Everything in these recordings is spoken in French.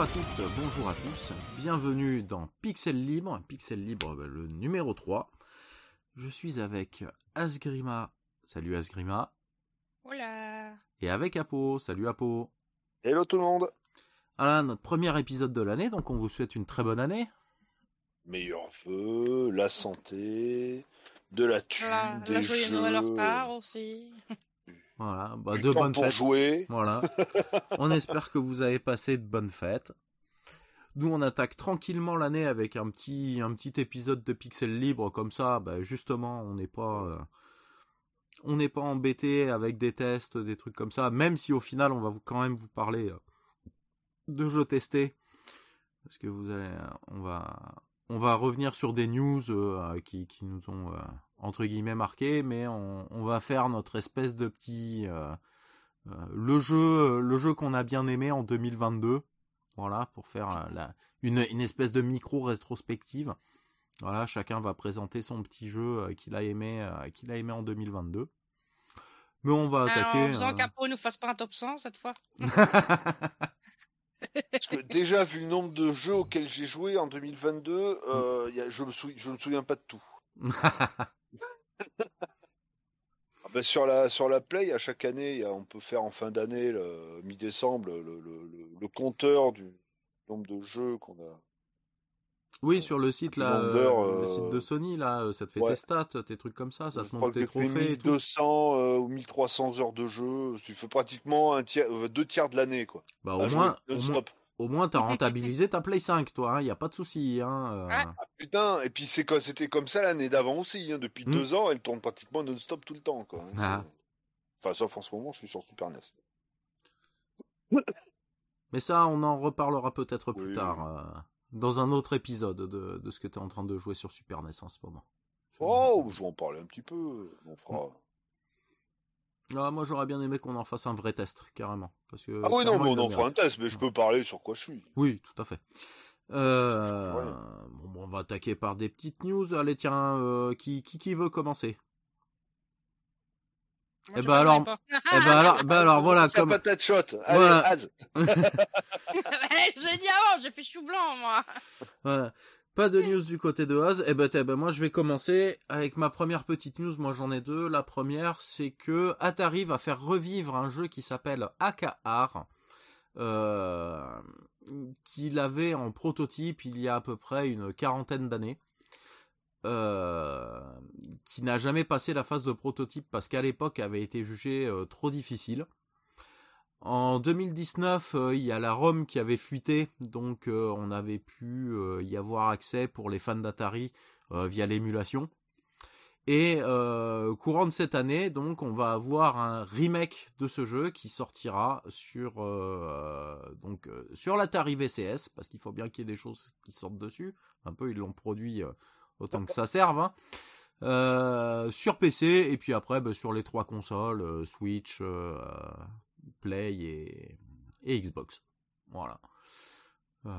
Bonjour à toutes, bonjour à tous, bienvenue dans Pixel Libre, Pixel Libre bah, le numéro 3. Je suis avec Asgrima, salut Asgrima. Hola. Et avec Apo, salut Apo. Hello tout le monde. Voilà notre premier épisode de l'année, donc on vous souhaite une très bonne année. Meilleurs vœux, la santé, de la thune, Voilà, des la jeux. Noël en retard aussi. Voilà, bah, du de temps bonnes pour fêtes. jouer. Voilà. on espère que vous avez passé de bonnes fêtes. Nous, on attaque tranquillement l'année avec un petit, un petit épisode de Pixel Libre comme ça. Bah, justement, on n'est pas, euh, on n'est pas embêté avec des tests, des trucs comme ça. Même si au final, on va vous, quand même vous parler euh, de jeux testés, parce que vous allez, euh, on va, on va revenir sur des news euh, qui, qui nous ont entre guillemets marqué, mais on, on va faire notre espèce de petit euh, euh, le jeu, le jeu qu'on a bien aimé en 2022. Voilà, pour faire euh, la, une, une espèce de micro rétrospective. Voilà, chacun va présenter son petit jeu euh, qu'il a aimé, euh, qu'il a aimé en 2022. Mais on va Alors, attaquer. en faisant euh, qu'Apo nous fasse pas un top 100 cette fois. Parce que déjà, vu le nombre de jeux auxquels j'ai joué en 2022, euh, y a- je, me je me souviens pas de tout. Ah bah, sur, la, sur la Play, à chaque année, on peut faire en fin d'année, mi-décembre, le, le, le- le compteur du nombre de jeux qu'on a. oui, sur le site là, euh, le euh, site de Sony là, euh, ça te fait ouais. tes stats, tes trucs comme ça, ça je te montre tes trophées et tout. 1200 euh, ou 1300 heures de jeu. Tu fais pratiquement un tiers, deux tiers de l'année, quoi. Bah à au moins, au moins, non-stop. Au moins t'as rentabilisé ta Play 5, toi. Il y a pas de souci. Hein, euh. Ah. Ah, putain, et puis c'est quoi C'était comme ça l'année d'avant aussi. hein. Depuis Hmm. deux ans, elle tourne pratiquement non-stop tout le temps. Quoi. hein. Ah. Enfin, sauf en ce moment, je suis sur Super NES. Mais ça, on en reparlera peut-être plus Oui, tard, euh, dans un autre épisode de, de ce que tu es en train de jouer sur Super NES en ce moment. Oh, je vais en parler un petit peu. On fera. Ah, moi, j'aurais bien aimé qu'on en fasse un vrai test, carrément. Parce que, Ah oui, non, mais on en fera un test, mais je peux parler sur quoi je suis. Oui, tout à fait. Euh, Ouais. bon, on va attaquer par des petites news. Allez, tiens, euh, qui, qui, qui veut commencer? Moi, Eh ben m'en alors- vais pas. Eh ben alors, ben alors voilà, comme... patate shot. Allez, Voilà. Az. j'ai dit avant, j'ai fait chou blanc moi. Voilà. Pas de news du côté de Oz. Eh ben, t'es- ben, moi, je vais commencer avec ma première petite news. Moi, j'en ai deux. La première, c'est que Atari va faire revivre un jeu qui s'appelle AKR, euh, qu'il avait en prototype il y a à peu près une quarantaine d'années. Euh, qui n'a jamais passé la phase de prototype parce qu'à l'époque avait été jugé euh, trop difficile. En 2019, euh, il y a la ROM qui avait fuité, donc euh, on avait pu euh, y avoir accès pour les fans d'Atari via l'émulation. Et courant de cette année, donc on va avoir un remake de ce jeu qui sortira sur donc sur l'Atari VCS parce qu'il faut bien qu'il y ait des choses qui sortent dessus. Un peu ils l'ont produit autant que ça serve. hein. Sur PC et puis après bah, sur les trois consoles Switch, Play et, et Xbox. Voilà. Euh,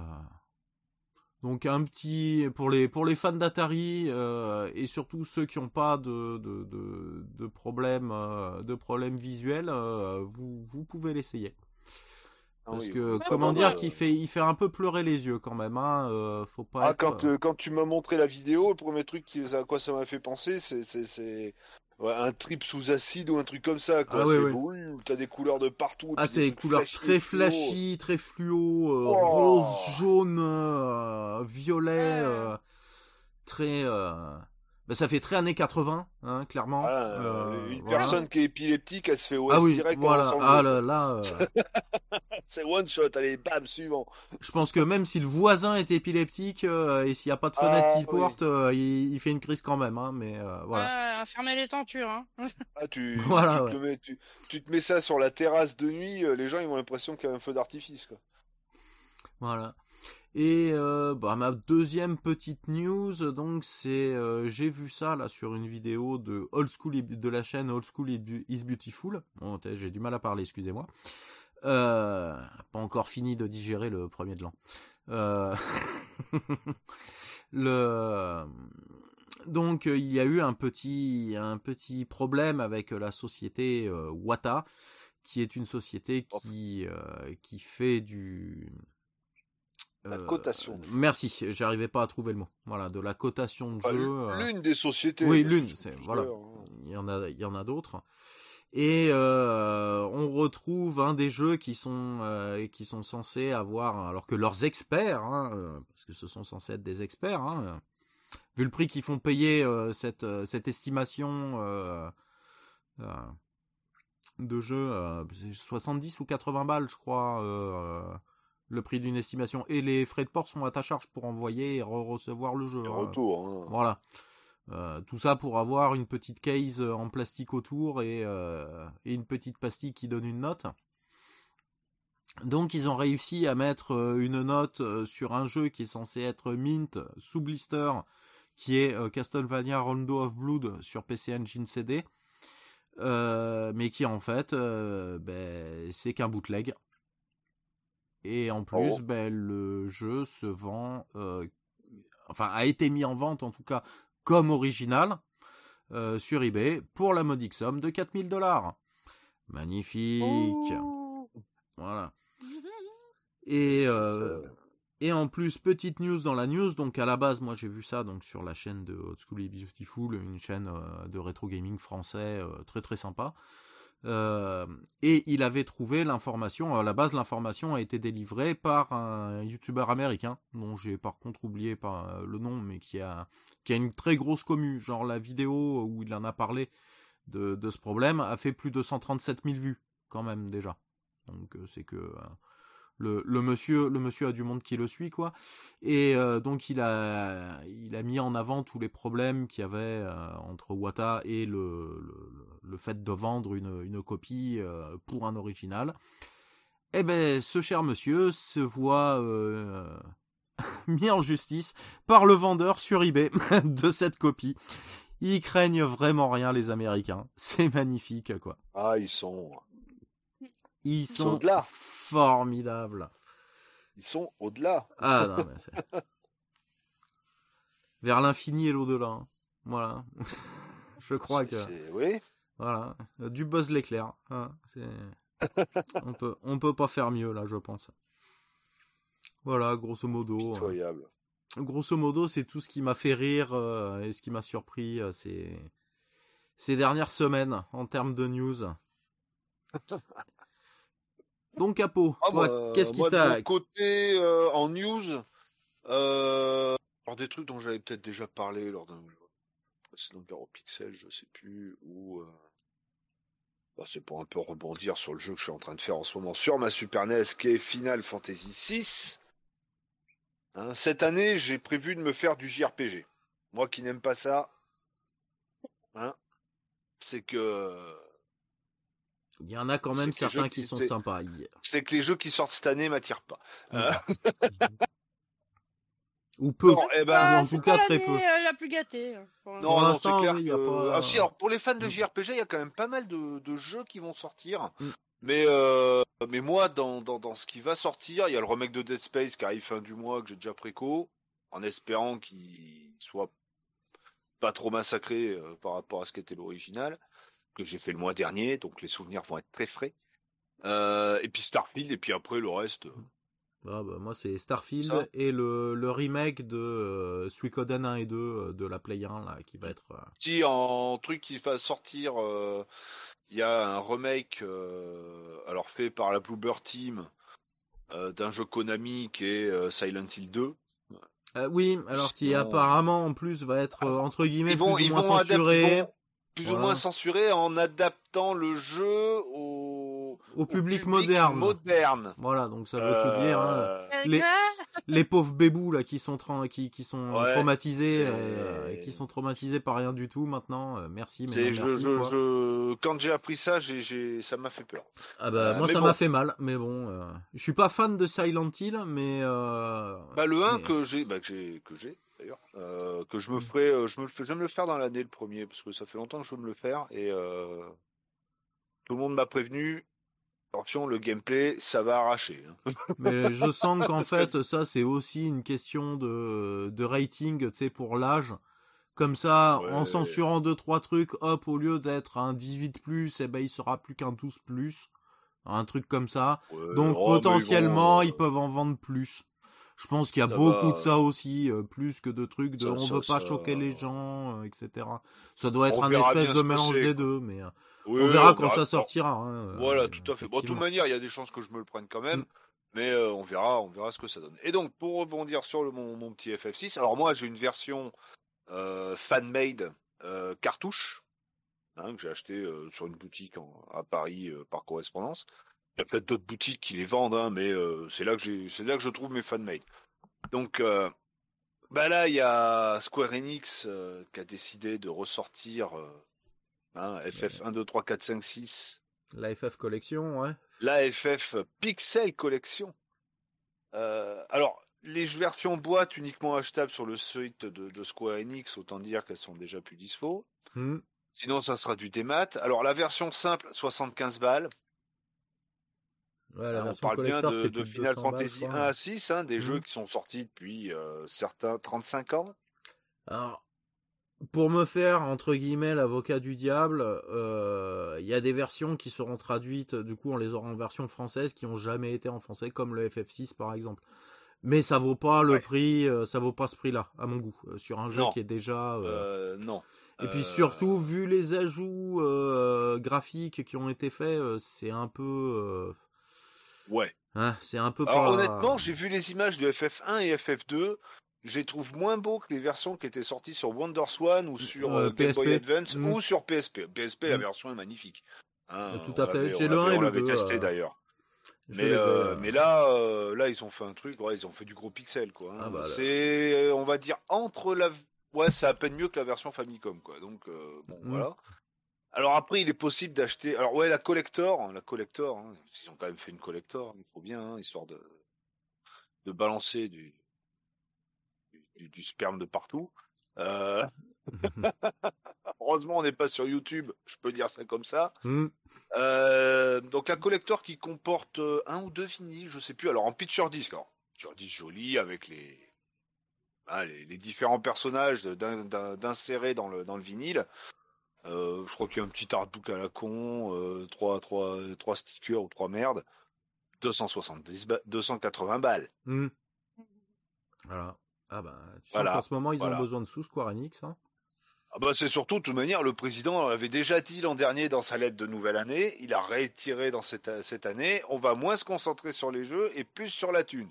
donc un petit pour les pour les fans d'Atari euh, et surtout ceux qui n'ont pas de de, de, de problèmes euh, de problèmes visuels, euh, vous vous pouvez l'essayer. Ah Parce oui, que comment dire qu'il fait il fait un peu pleurer les yeux quand même. Hein, euh, faut pas. Ah, être, quand, quand tu m'as montré la vidéo, le premier truc qui, à quoi ça m'a fait penser, c'est, ouais, un trip sous acide ou un truc comme ça. Quoi. Ah oui. beau, t'as des couleurs de partout. Ah, c'est des couleurs très flashy, très fluo, euh, Oh. rose, jaune, euh, violet, Ah. euh, très. Euh, bah, ça fait très années 80, hein, clairement. Voilà, Euh, une voilà. personne qui est épileptique, elle se fait OS Ah oui, direct. voilà. Ah là, là euh, C'est one shot, allez, bam, suivant. je pense que même si le voisin est épileptique euh, et s'il n'y a pas de fenêtre Ah, qui oui. porte, euh, il, il fait une crise quand même. Hein, mais euh, voilà. Fermer les tentures. Hein. Ah, tu, Voilà, tu, ouais. te mets, tu, tu te mets ça sur la terrasse de nuit, euh, les gens ils ont l'impression qu'il y a un feu d'artifice. Quoi. Voilà. Et euh, bah, ma deuxième petite news, donc c'est euh, j'ai vu ça là sur une vidéo de Old School de la chaîne Old School is Beautiful. J'ai du mal à parler, excusez-moi. Euh, pas encore fini de digérer le premier de l'an. Euh, donc il y a eu un petit un petit problème avec la société Wata qui est une société qui qui fait du La euh, cotation de jeu. Merci, j'arrivais pas à trouver le mot. Voilà, de la cotation de jeu. euh, L'une des sociétés. Oui, l'une, c'est- voilà. hein. il y en a, il y en a d'autres. Et euh, on retrouve un des jeux qui sont euh, qui sont censés avoir, alors que leurs experts, hein, parce que ce sont censés être des experts, hein, vu le prix qu'ils font payer euh, cette cette estimation de jeu, euh, c'est 70 ou 80 balles, je crois, le prix d'une estimation, et les frais de port sont à ta charge pour envoyer et re-recevoir le jeu. Hein. retours. hein. Voilà. Euh, tout ça pour avoir une petite case en plastique autour et, euh, et une petite pastille qui donne une note. Donc ils ont réussi à mettre euh, une note euh, sur un jeu qui est censé être mint sous blister, qui est euh, Castlevania Rondo of Blood sur PC Engine CD, euh, mais qui en fait euh, ben, c'est qu'un bootleg. Et en plus, Oh. ben, le jeu se vend, euh, enfin a été mis en vente en tout cas comme original euh, sur eBay pour la modique somme de 4000 dollars. Magnifique. Oh. Voilà. Et, euh, et en plus, petite news dans la news, donc à la base, moi j'ai vu ça donc sur la chaîne de Hot School et Beautiful, une chaîne de rétro gaming français très très sympa. Euh, et il avait trouvé l'information, à la base l'information a été délivrée par un youtubeur américain, dont j'ai par contre oublié euh, le nom, mais qui a, une très grosse commu, genre la vidéo où il en a parlé de, de ce problème a fait plus de 137 000 vues, quand même déjà. Donc euh, c'est que euh, le, monsieur le monsieur a du monde qui le suit quoi. Et euh, donc il a il a mis en avant tous les problèmes qu'il y avait euh, entre Wata et le, le, fait de vendre une, une copie euh, pour un original. Eh ben ce cher monsieur se voit mis en justice par le vendeur sur eBay de cette copie. Ils craignent vraiment rien les américains. C'est magnifique quoi. Ah, ils sont, ils sont sont au-delà. formidables ils sont au-delà. Ah non, mais c'est... Vers l'infini et l'au-delà. hein. Voilà. Je crois que... Oui. Voilà. Du buzz l'éclair. hein, on peut, on peut pas faire mieux, là, je pense. Voilà, grosso modo. euh, Pitoyable. grosso modo, c'est tout ce qui m'a fait rire euh, et ce qui m'a surpris euh, ces... ces dernières semaines en termes de news. Donc, Capo, Ah, bah, qu'est-ce qui t'a... côté, euh, en news, euh, alors des trucs dont j'avais peut-être déjà parlé lors d'un précédent Pixel, je sais plus, ou euh, bah, c'est pour un peu rebondir sur le jeu que je suis en train de faire en ce moment sur ma Super NES, qui est Final Fantasy VI. Hein, cette année, j'ai prévu de me faire du JRPG. Moi qui n'aime pas ça, hein, c'est que Il y en a quand même certains qui qui- sont sympas. Il- c'est que les jeux qui sortent cette année m'attirent pas. Euh, Ou peu. non, eh ben, Ah, en c'est tout cas, très peu. euh, la plus gâtée. euh, pour l'instant. Non, Pour oui, a pas- Ah si, alors pour les fans de Mm. JRPG, il y a quand même pas mal de, de jeux qui vont sortir. Mm. Mais, euh, mais moi, dans, dans, dans ce qui va sortir, il y a le remake de Dead Space qui arrive fin du mois, que j'ai déjà préco, en espérant qu'il soit pas trop massacré euh, par rapport à ce qu'était l'original, que j'ai fait le mois dernier, donc les souvenirs vont être très frais. Euh, et puis Starfield, et puis après le reste. euh, Ah, bah, moi, c'est Starfield Ça. et le, le remake de euh, Suikoden 1 et 2 euh, de la Play 1, là, qui va être. euh, Si en truc qui va sortir, il y a un remake alors fait par la Bluebird Team d'un jeu Konami qui est Silent Hill 2. euh, oui, alors qui apparemment, en plus, va être, euh, entre guillemets, Ils vont, plus ou ils moins adapter- censuré ils vont plus ou moins censuré en adaptant le jeu au, au public, moderne. moderne. Voilà, donc ça veut tout dire. hein. Euh, Les- Les pauvres bébous là qui sont tra- qui, qui sont Ouais, traumatisés, euh, et qui sont traumatisés par rien du tout maintenant. euh, merci, mais non, merci, je- quoi. je- quand j'ai appris ça, j'ai, ça m'a fait peur. Ah bah Euh, moi ça bon. m'a fait mal, mais bon, euh, je suis pas fan de Silent Hill, mais euh, Bah le 1 mais- que j'ai, bah, que j'ai, que j'ai d'ailleurs, euh, que je me Mm. ferai, euh, je me je vais me le faire dans l'année le premier parce que ça fait longtemps que je veux me le faire et euh, tout le monde m'a prévenu. Attention, le gameplay, ça va arracher. hein. mais je sens qu'en que- fait ça c'est aussi une question de de rating, tu sais pour l'âge. Comme ça, en censurant deux trois trucs, hop, au lieu d'être un 18 plus, eh ben il sera plus qu'un 12 plus, un truc comme ça. Ouais, Donc oh, potentiellement, bon, ils peuvent en vendre plus. Je pense qu'il y a Ça beaucoup va. de ça aussi, euh, plus que de trucs de Ça- on ça- veut pas choquer les gens, euh, etc. Ça doit être On un espèce de mélange des deux, mais euh, Oui, on verra quand ça sortira. hein, Voilà, euh, tout à fait. Bon, de toute manière, il y a des chances que je me le prenne quand même, Mm. mais euh, on verra, on verra ce que ça donne. Et donc, pour rebondir sur le, mon, mon petit FF6, alors moi, j'ai une version euh, fan-made euh, cartouche hein, que j'ai acheté euh, sur une boutique en- à Paris euh, par correspondance. Il y a peut-être d'autres boutiques qui les vendent, hein, mais euh, c'est là que j'ai, c'est là que je trouve mes fan-made. Donc, euh, bah là, il y a Square Enix euh, qui a décidé de ressortir hein, FF 1, 2, 3, 4, 5, 6 La FF Collection, ouais. l'AFF Pixel Collection. Alors, les versions boîte uniquement achetables sur le site de, de Square Enix, autant dire qu'elles sont déjà plus dispo. Hmm. Sinon, ça sera du démat. Alors, la version simple, 75 balles. Ouais, la Hein, on parle bien de, Final 200 balles, Fantasy quoi. 1 à 6, hein, des Mhm. jeux qui sont sortis depuis euh, certains 35 ans. Alors, pour me faire, entre guillemets, l'avocat du diable, euh, il y a des versions qui seront traduites, du coup, on les aura en version française, qui ont jamais été en français, comme le FF6 par exemple. Mais ça vaut pas le Ouais. prix, euh, ça vaut pas ce prix-là, à mon goût, euh, sur un jeu Non. qui est déjà. non. Et puis surtout, vu les ajouts graphiques qui ont été faits, c'est un peu, Ouais. hein, c'est un peu Alors pas. honnêtement, j'ai vu les images de FF1 et FF2. Je les trouve moins beaux que les versions qui étaient sorties sur WonderSwan ou sur Euh, euh, Game Boy PSP. Advance Mm. ou sur PSP. PSP, la Mm. version est magnifique. Hein, Tout à fait. J'ai le l'avait- un et on le l'avait deux, testé euh, d'ailleurs. Mais, euh, euh, mais là, euh, là, ils ont fait un truc. ouais, ils ont fait du gros pixel, quoi. hein. Ah bah. C'est, euh, on va dire entre la, ouais, c'est à peine mieux que la version Famicom, quoi. Donc euh, bon, Mm. voilà. Alors après, il est possible d'acheter. Alors ouais, la collector, hein, la collector. hein, ils ont quand même fait une collector. Il faut bien, hein, histoire de de balancer du du, du sperme de partout. Euh, heureusement, on n'est pas sur YouTube. Je peux dire ça comme ça. Hmm. Euh, donc la collector qui comporte euh, un ou deux vinyles, je sais plus. Alors en picture disc, alors picture disc joli avec les hein, les, les différents personnages d'in- d'in- d'insérer dans le dans le vinyle. Euh, je crois qu'il y a un petit artbook à la con, euh, trois trois trois stickers ou trois merdes. 270 ba- 280 balles. Hmm. Voilà. Ah bah, tu Voilà, sens qu'en ce moment, ils voilà. ont besoin de sous Square Enix. Hein. Ah bah c'est surtout, de toute manière, le président l'avait déjà dit l'an dernier dans sa lettre de nouvelle année, il a réitéré dans cette, cette année, on va moins se concentrer sur les jeux et plus sur la thune.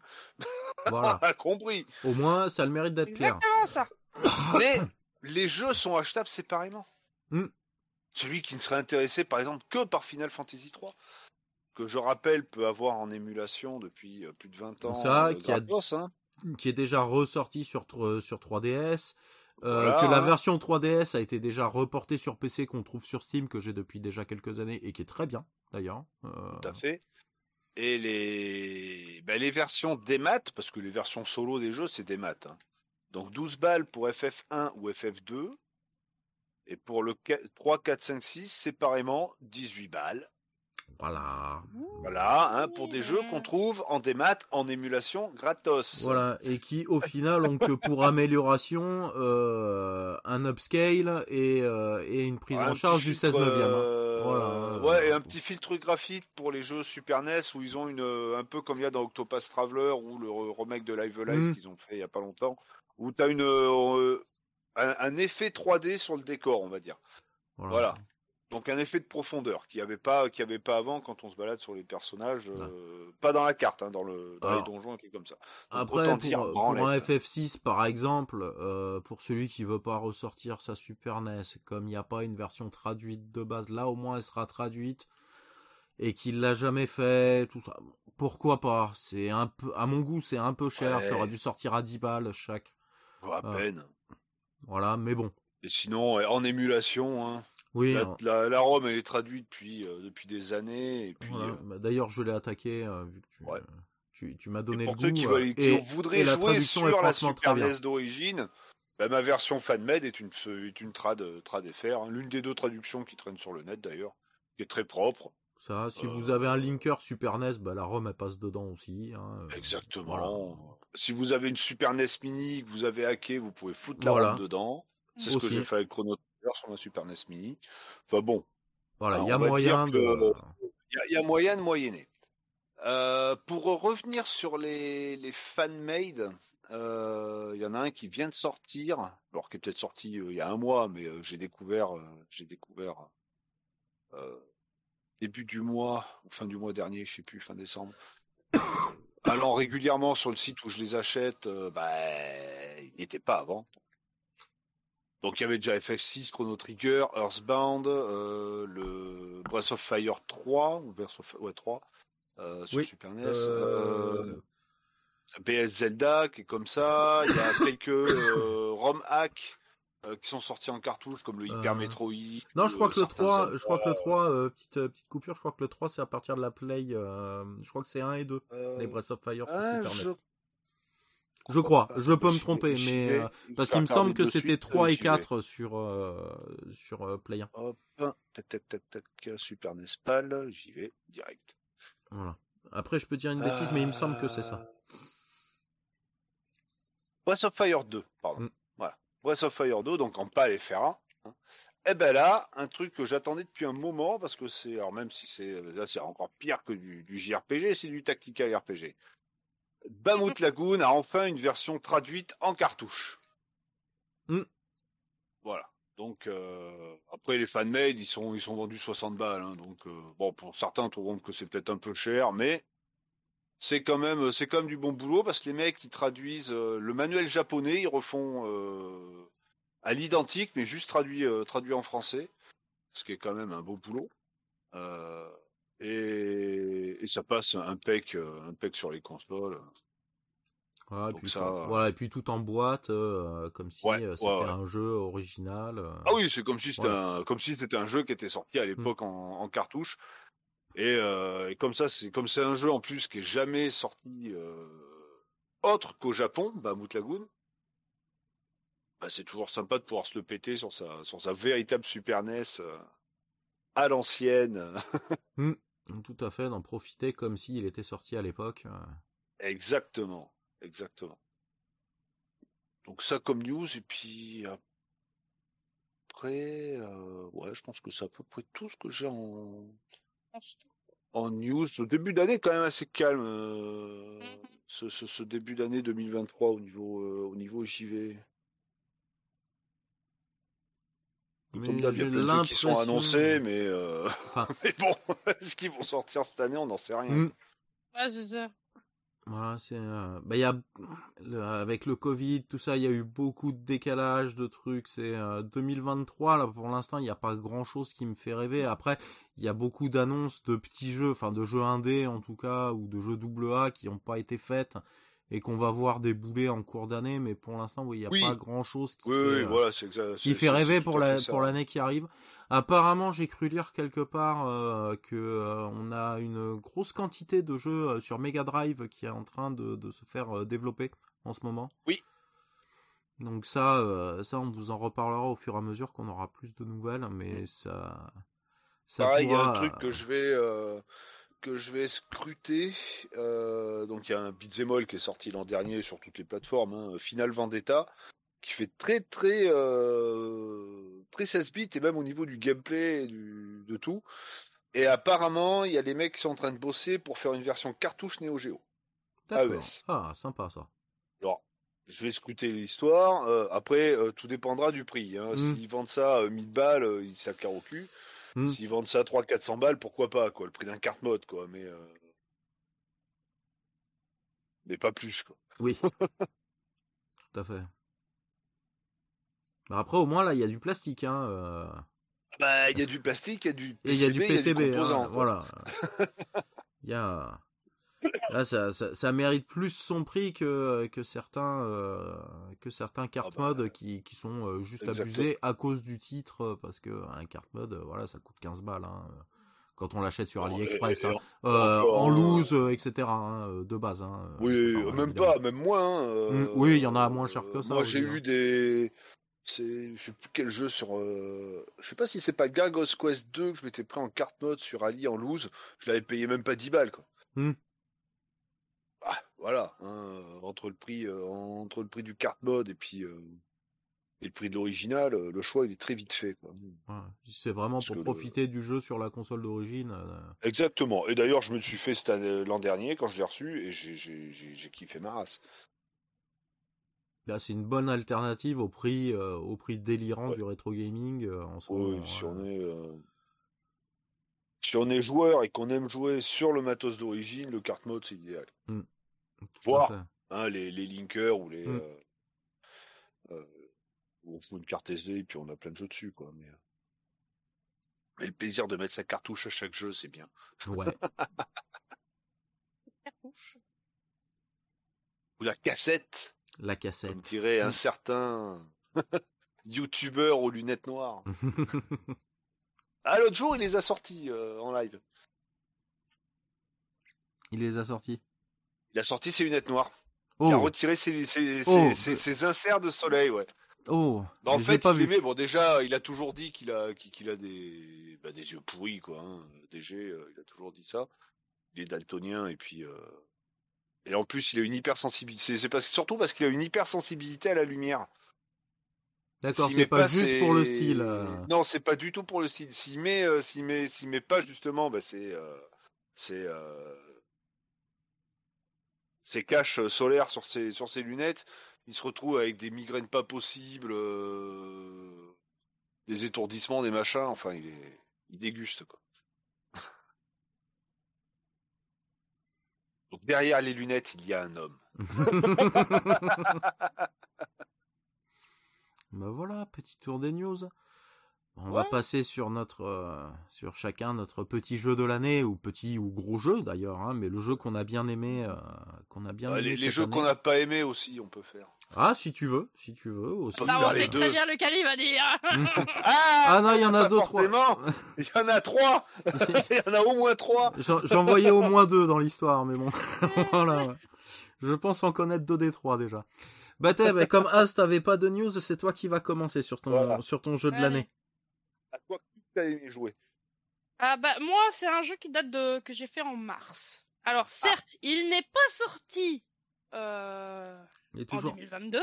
Voilà. a compris. Au moins, ça a le mérite d'être clair. Exactement ça. Mais les jeux sont achetables séparément. Hmm. Celui qui ne serait intéressé, par exemple, que par Final Fantasy 3, que je rappelle peut avoir en émulation depuis euh, plus de 20 ans. Ça, euh, qui a- gratos, hein. Qui est déjà ressorti sur, tr- sur 3DS. euh, Voilà, que la hein. version 3DS a été déjà reportée sur PC qu'on trouve sur Steam que j'ai depuis déjà quelques années et qui est très bien d'ailleurs. Euh, Tout à fait. Et les, ben, les versions démat, parce que les versions solo des jeux, c'est démat. Hein. Donc 12 balles pour FF1 ou FF2. Et pour le 4 3, 4, 5, 6, séparément, 18 balles. Voilà. Voilà, hein, pour des jeux qu'on trouve en démat, en émulation, gratos. Voilà, et qui au final ont que pour amélioration euh, un upscale et, euh, et une prise en charge du filtre, 16 neuvième. hein. euh, Voilà, euh, ouais, et un petit filtre graphique pour les jeux Super NES où ils ont une, euh, un peu comme il y a dans Octopus Traveler ou le re- remake de Live Live Mm. qu'ils ont fait il y a pas longtemps, où tu as une, euh, un, un effet 3D sur le décor, on va dire. Voilà. Donc un effet de profondeur qui avait pas, avait pas avant quand on se balade sur les personnages, euh, pas dans la carte, hein, dans le, dans Alors, les donjons et comme ça. Donc, Après, pour, dire pour branlette. un FF6 par exemple, euh, pour celui qui veut pas ressortir sa Super NES, comme il n'y a pas une version traduite de base, là au moins elle sera traduite et qu'il l'a jamais fait, tout ça. Pourquoi pas? C'est un peu, à mon goût, c'est un peu cher. Ouais. Ça aurait dû sortir à 10 balles chaque. à ah. peine. Voilà, mais bon. Et sinon, en émulation, hein, Oui. La, hein. la, la ROM, elle est traduite depuis, euh, depuis des années. Et puis, Voilà. euh, Bah, D'ailleurs, je l'ai attaqué euh, vu que tu, Ouais. tu, tu m'as donné pour le ceux goût. qui, veulent, qui et, voudraient et jouer sur la Super. NES d'origine, bah, ma version FanMed est une, est une trad, trad FR, hein, l'une des deux traductions qui traînent sur le net d'ailleurs, qui est très propre. Ça, si Euh, vous avez un linker Super NES, bah, la ROM elle passe dedans aussi. hein. Euh, Exactement. voilà. Si vous avez une Super NES Mini que vous avez hacké, vous pouvez foutre la Voilà. ROM dedans. C'est ce que j'ai fait avec Chrono Trigger sur ma Super NES Mini. Enfin bon, Voilà, il y a moyen de. il y a- il y, a moyen de moyenner. Euh, pour revenir sur les, les fan-made, euh, il y en a un qui vient de sortir, alors qui est peut-être sorti euh, il y a un mois, mais euh, j'ai découvert, j'ai découvert début du mois ou fin du mois dernier, je sais plus, fin décembre. Allant régulièrement sur le site où je les achète, euh, bah, il n'était pas avant. Donc il y avait déjà FF6, Chrono Trigger, Earthbound, euh, le Breath of Fire 3 ou Breath of ouais 3 euh, sur Oui, Super NES. euh, PS Zelda qui est comme ça. Il y a quelques ROM hacks euh, qui sont sortis en cartouche comme le Hyper Euh, Metroid. Non, je crois euh, que le certains 3, Zelda. je crois que le 3, euh, petite, petite coupure, je crois que le 3 c'est à partir de la Play, euh, je crois que c'est 1 et 2, Euh, les Breath of Fire sur ah, Super je NES. Je crois, je peux me tromper, mais euh, parce qu'il me semble que c'était suite, 3 et j'y vais. 4 sur, euh, sur euh, Play 1. Hop, tac, tac, tac, tac, Super NES PAL, j'y vais direct. Voilà. Après, je peux dire une bêtise, mais il me semble que c'est ça. Breath of Fire 2, pardon. Mm. Breath of Fire 2, donc en PAL et FR1. hein. Et ben là, un truc que j'attendais depuis un moment, parce que c'est, alors même si c'est, là c'est encore pire que du, du JRPG, c'est du tactical RPG. Bamout Lagoon a enfin une version traduite en cartouche. Mm. Voilà. Donc euh, après les fan-made, ils sont ils sont vendus 60 balles. hein. donc euh, bon, pour certains trouveront que c'est peut-être un peu cher, mais c'est quand même c'est quand même du bon boulot parce que les mecs qui traduisent euh, le manuel japonais, ils refont euh, à l'identique, mais juste traduit euh, traduit en français, ce qui est quand même un beau boulot. Euh, et, et ça passe un pec euh, un pec sur les consoles. Voilà, et, puis, ça, enfin, voilà, et puis tout en boîte, euh, comme si Ouais, euh, ouais, c'était ouais. un jeu original. euh. Ah oui, c'est comme si c'était un comme si c'était un jeu qui était sorti à l'époque en, en cartouche. Et, euh, et comme ça, c'est comme c'est un jeu en plus qui est jamais sorti euh, autre qu'au Japon, Bahamut Lagoon. Bah, c'est toujours sympa de pouvoir se le péter sur sa sur sa véritable Super NES euh, à l'ancienne. Tout à fait, d'en profiter comme s'il était sorti à l'époque. exactement, exactement. Donc ça comme news et puis après, ouais, je pense que c'est à peu près tout ce que j'ai en en news. Le début d'année quand même assez calme. euh, Mhm. ce, ce, ce début d'année 2023 au niveau euh, au niveau JV. Mais Comme d'hab, il y a plein de jeux qui sont annoncés, mais, euh, Enfin- mais bon, est-ce qu'ils vont sortir cette année? On n'en sait rien. Mm. Ouais, c'est ça. Voilà, c'est. euh, Bah, y a le- avec le Covid, tout ça, il y a eu beaucoup de décalage de trucs. C'est euh, 2023 là pour l'instant, il n'y a pas grand chose qui me fait rêver. Après, il y a beaucoup d'annonces de petits jeux, enfin de jeux indés en tout cas, ou de jeux double A qui n'ont pas été faites et qu'on va voir débouler en cours d'année. Mais pour l'instant, oui, il n'y a Oui. pas grand chose qui Oui, fait, oui, euh, voilà, c'est exact. qui c'est- fait c'est- rêver pour la pour l'année qui arrive. Apparemment, j'ai cru lire quelque part euh, que euh, on a une grosse quantité de jeux euh, sur Mega Drive qui est en train de, de se faire euh, développer en ce moment. Oui. Donc ça, ça, on vous en reparlera au fur et à mesure qu'on aura plus de nouvelles, mais ça, ça Pareil, il y a un truc que je vais que je vais scruter. euh, donc il y a un beat'em qui est sorti l'an dernier sur toutes les plateformes, hein, Final Vendetta, qui fait très très euh, très 16 bits et même au niveau du gameplay et du, de tout. Et apparemment, il y a les mecs qui sont en train de bosser pour faire une version cartouche Neo Geo. AES. Ah, sympa ça. Alors, je vais scruter l'histoire. euh, après, tout dépendra du prix. Hein. Mm. S'ils vendent ça euh, 1000 balles, ils s'accarent au cul. Mm. S'ils vendent ça 300-400 balles, pourquoi pas, quoi. Le prix d'un carte mode, quoi. Mais, euh, mais pas plus, quoi. Oui. Tout à fait. Bah après, au moins là, il y a du plastique, hein. euh. Bah, il y a du plastique, il y a du Et il y a du PCB, hein, composants, voilà. Il y a là ça, ça, ça mérite plus son prix que que certains euh, que certains Ah bah, qui qui sont euh, juste exactement. abusés à cause du titre euh, parce que un carte mode euh, voilà ça coûte 15 balles hein, quand on l'achète sur AliExpress et- et hein. Euh, encore, en loose etc hein, de base hein, Oui, pas- même évidemment. pas, même moins. hein, euh, Mm, oui, il y en a moins cher que ça Moi, j'ai eu des. C'est, je sais plus quel jeu sur. euh, Je sais pas si c'est pas Gargo's Quest 2 que je m'étais pris en carte mode sur Ali en loose. Je l'avais payé même pas 10 balles, quoi. Mm. Voilà. hein, entre le prix, euh, entre le prix du carte mode et puis. euh, Et le prix de l'original, le choix il est très vite fait. Ouais. C'est vraiment Parce pour le- profiter du jeu sur la console d'origine. euh, Exactement. Et d'ailleurs, je me suis fait l'an dernier quand je l'ai reçu et j'ai- kiffé ma race. Là, c'est une bonne alternative au prix, au prix délirant Ouais. du rétro gaming en ce si on est si on est joueur et qu'on aime jouer sur le matos d'origine, le cart mode c'est idéal. À Voir. Hein, les, les linkers ou les Mm. euh, euh, on fout une carte SD et puis on a plein de jeux dessus quoi. Mais, euh, mais le plaisir de mettre sa cartouche à chaque jeu, c'est bien. Ouais. Cartouche. Ou la cassette, La comme cassette. dirait un certain youtubeur aux lunettes noires. Ah l'autre jour il les a sortis euh, en live. Il les a sortis. Il a sorti ses lunettes noires. Il a Oh, retiré ses, ses, Oh. ses- ses- ses inserts de soleil, ouais. oh. Bah, en fait, pas il aimait- bon, déjà, il a toujours dit qu'il a, qu'il qu'il a des, bah, des yeux pourris, quoi. Hein. DG, euh, il a toujours dit ça. Il est daltonien, et puis. euh, Et en plus, il a une hypersensibilité. C'est- parce... surtout parce qu'il a une hypersensibilité à la lumière. D'accord, c'est met pas juste pour le style. euh. Non, c'est pas du tout pour le style. S'il met, euh, s'il met, s'il met pas justement, bah, c'est, euh, c'est, euh, ses caches solaires sur ses, sur ses lunettes. Il se retrouve avec des migraines pas possibles, euh, des étourdissements, des machins. Enfin, il est, déguste quoi. Donc derrière les lunettes, il y a un homme. Ben voilà, petit tour des news. On va Ouais. passer sur notre, euh, sur chacun notre petit jeu de l'année ou petit ou gros jeu d'ailleurs, hein, mais le jeu qu'on a bien aimé, euh, qu'on a bien Ah, aimé les, les jeux qu'on n'a pas aimés aussi, on peut faire. Ah, si tu veux, si tu veux aussi. Faire on sait très bien lequel il va dire. Ah non, il y en a deux, trois. forcément. Il y en a trois. Il y en a au moins trois. J'en voyais au moins deux dans l'histoire, mais bon, voilà. ouais. Je pense en connaître deux des trois déjà. Bah t'es, bah, comme As t'avais pas de news, c'est toi qui va commencer sur ton, Voilà. sur ton jeu de l'année. À quoi tu as aimé jouer? Ah bah moi c'est un jeu qui date de que j'ai fait en mars. Alors certes, il n'est pas sorti euh, est en toujours. 2022,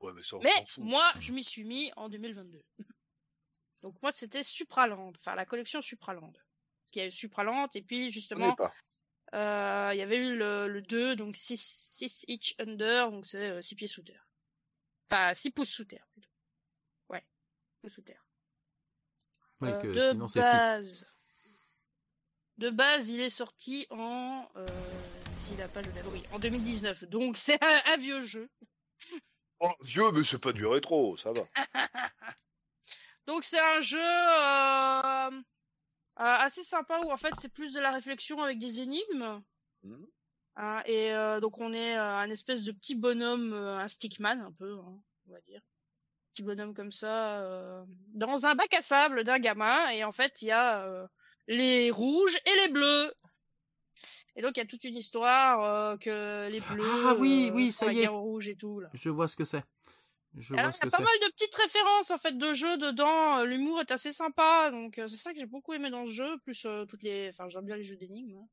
Ouais, mais ça, on mais s'en fout. moi je m'y suis mis en 2022. Donc moi c'était Supraland, enfin la collection Supraland. Parce qu'il y a eu Supraland et puis justement euh, il y avait eu le, le 2, donc 6, 6 inch under, donc c'est 6 pieds sous terre. Enfin 6 pouces sous terre plutôt. Ouais, pouces sous terre. Ouais, Euh, que de sinon c'est fit. base. De base, il est sorti en. Euh, S'il a pas le oui, en 2019. Donc c'est un, un vieux jeu. Oh, vieux, mais c'est pas du rétro, ça va. Donc c'est un jeu euh, euh, assez sympa où en fait c'est plus de la réflexion avec des énigmes. Mhm. Hein, et euh, donc on est euh, un espèce de petit bonhomme, euh, un stickman un peu, hein, on va dire. Petit bonhomme comme ça, euh, dans un bac à sable d'un gamin. Et en fait il y a euh, les rouges et les bleus. Et donc il y a toute une histoire euh, que les bleus, Ah oui, oui, ça y est. rouges et tout là. Je vois ce que c'est. Je Alors, il y a pas mal de petites références en fait de jeux dedans. L'humour est assez sympa, donc c'est ça que j'ai beaucoup aimé dans ce jeu. Plus toutes les, enfin j'aime bien les jeux d'énigmes. hein.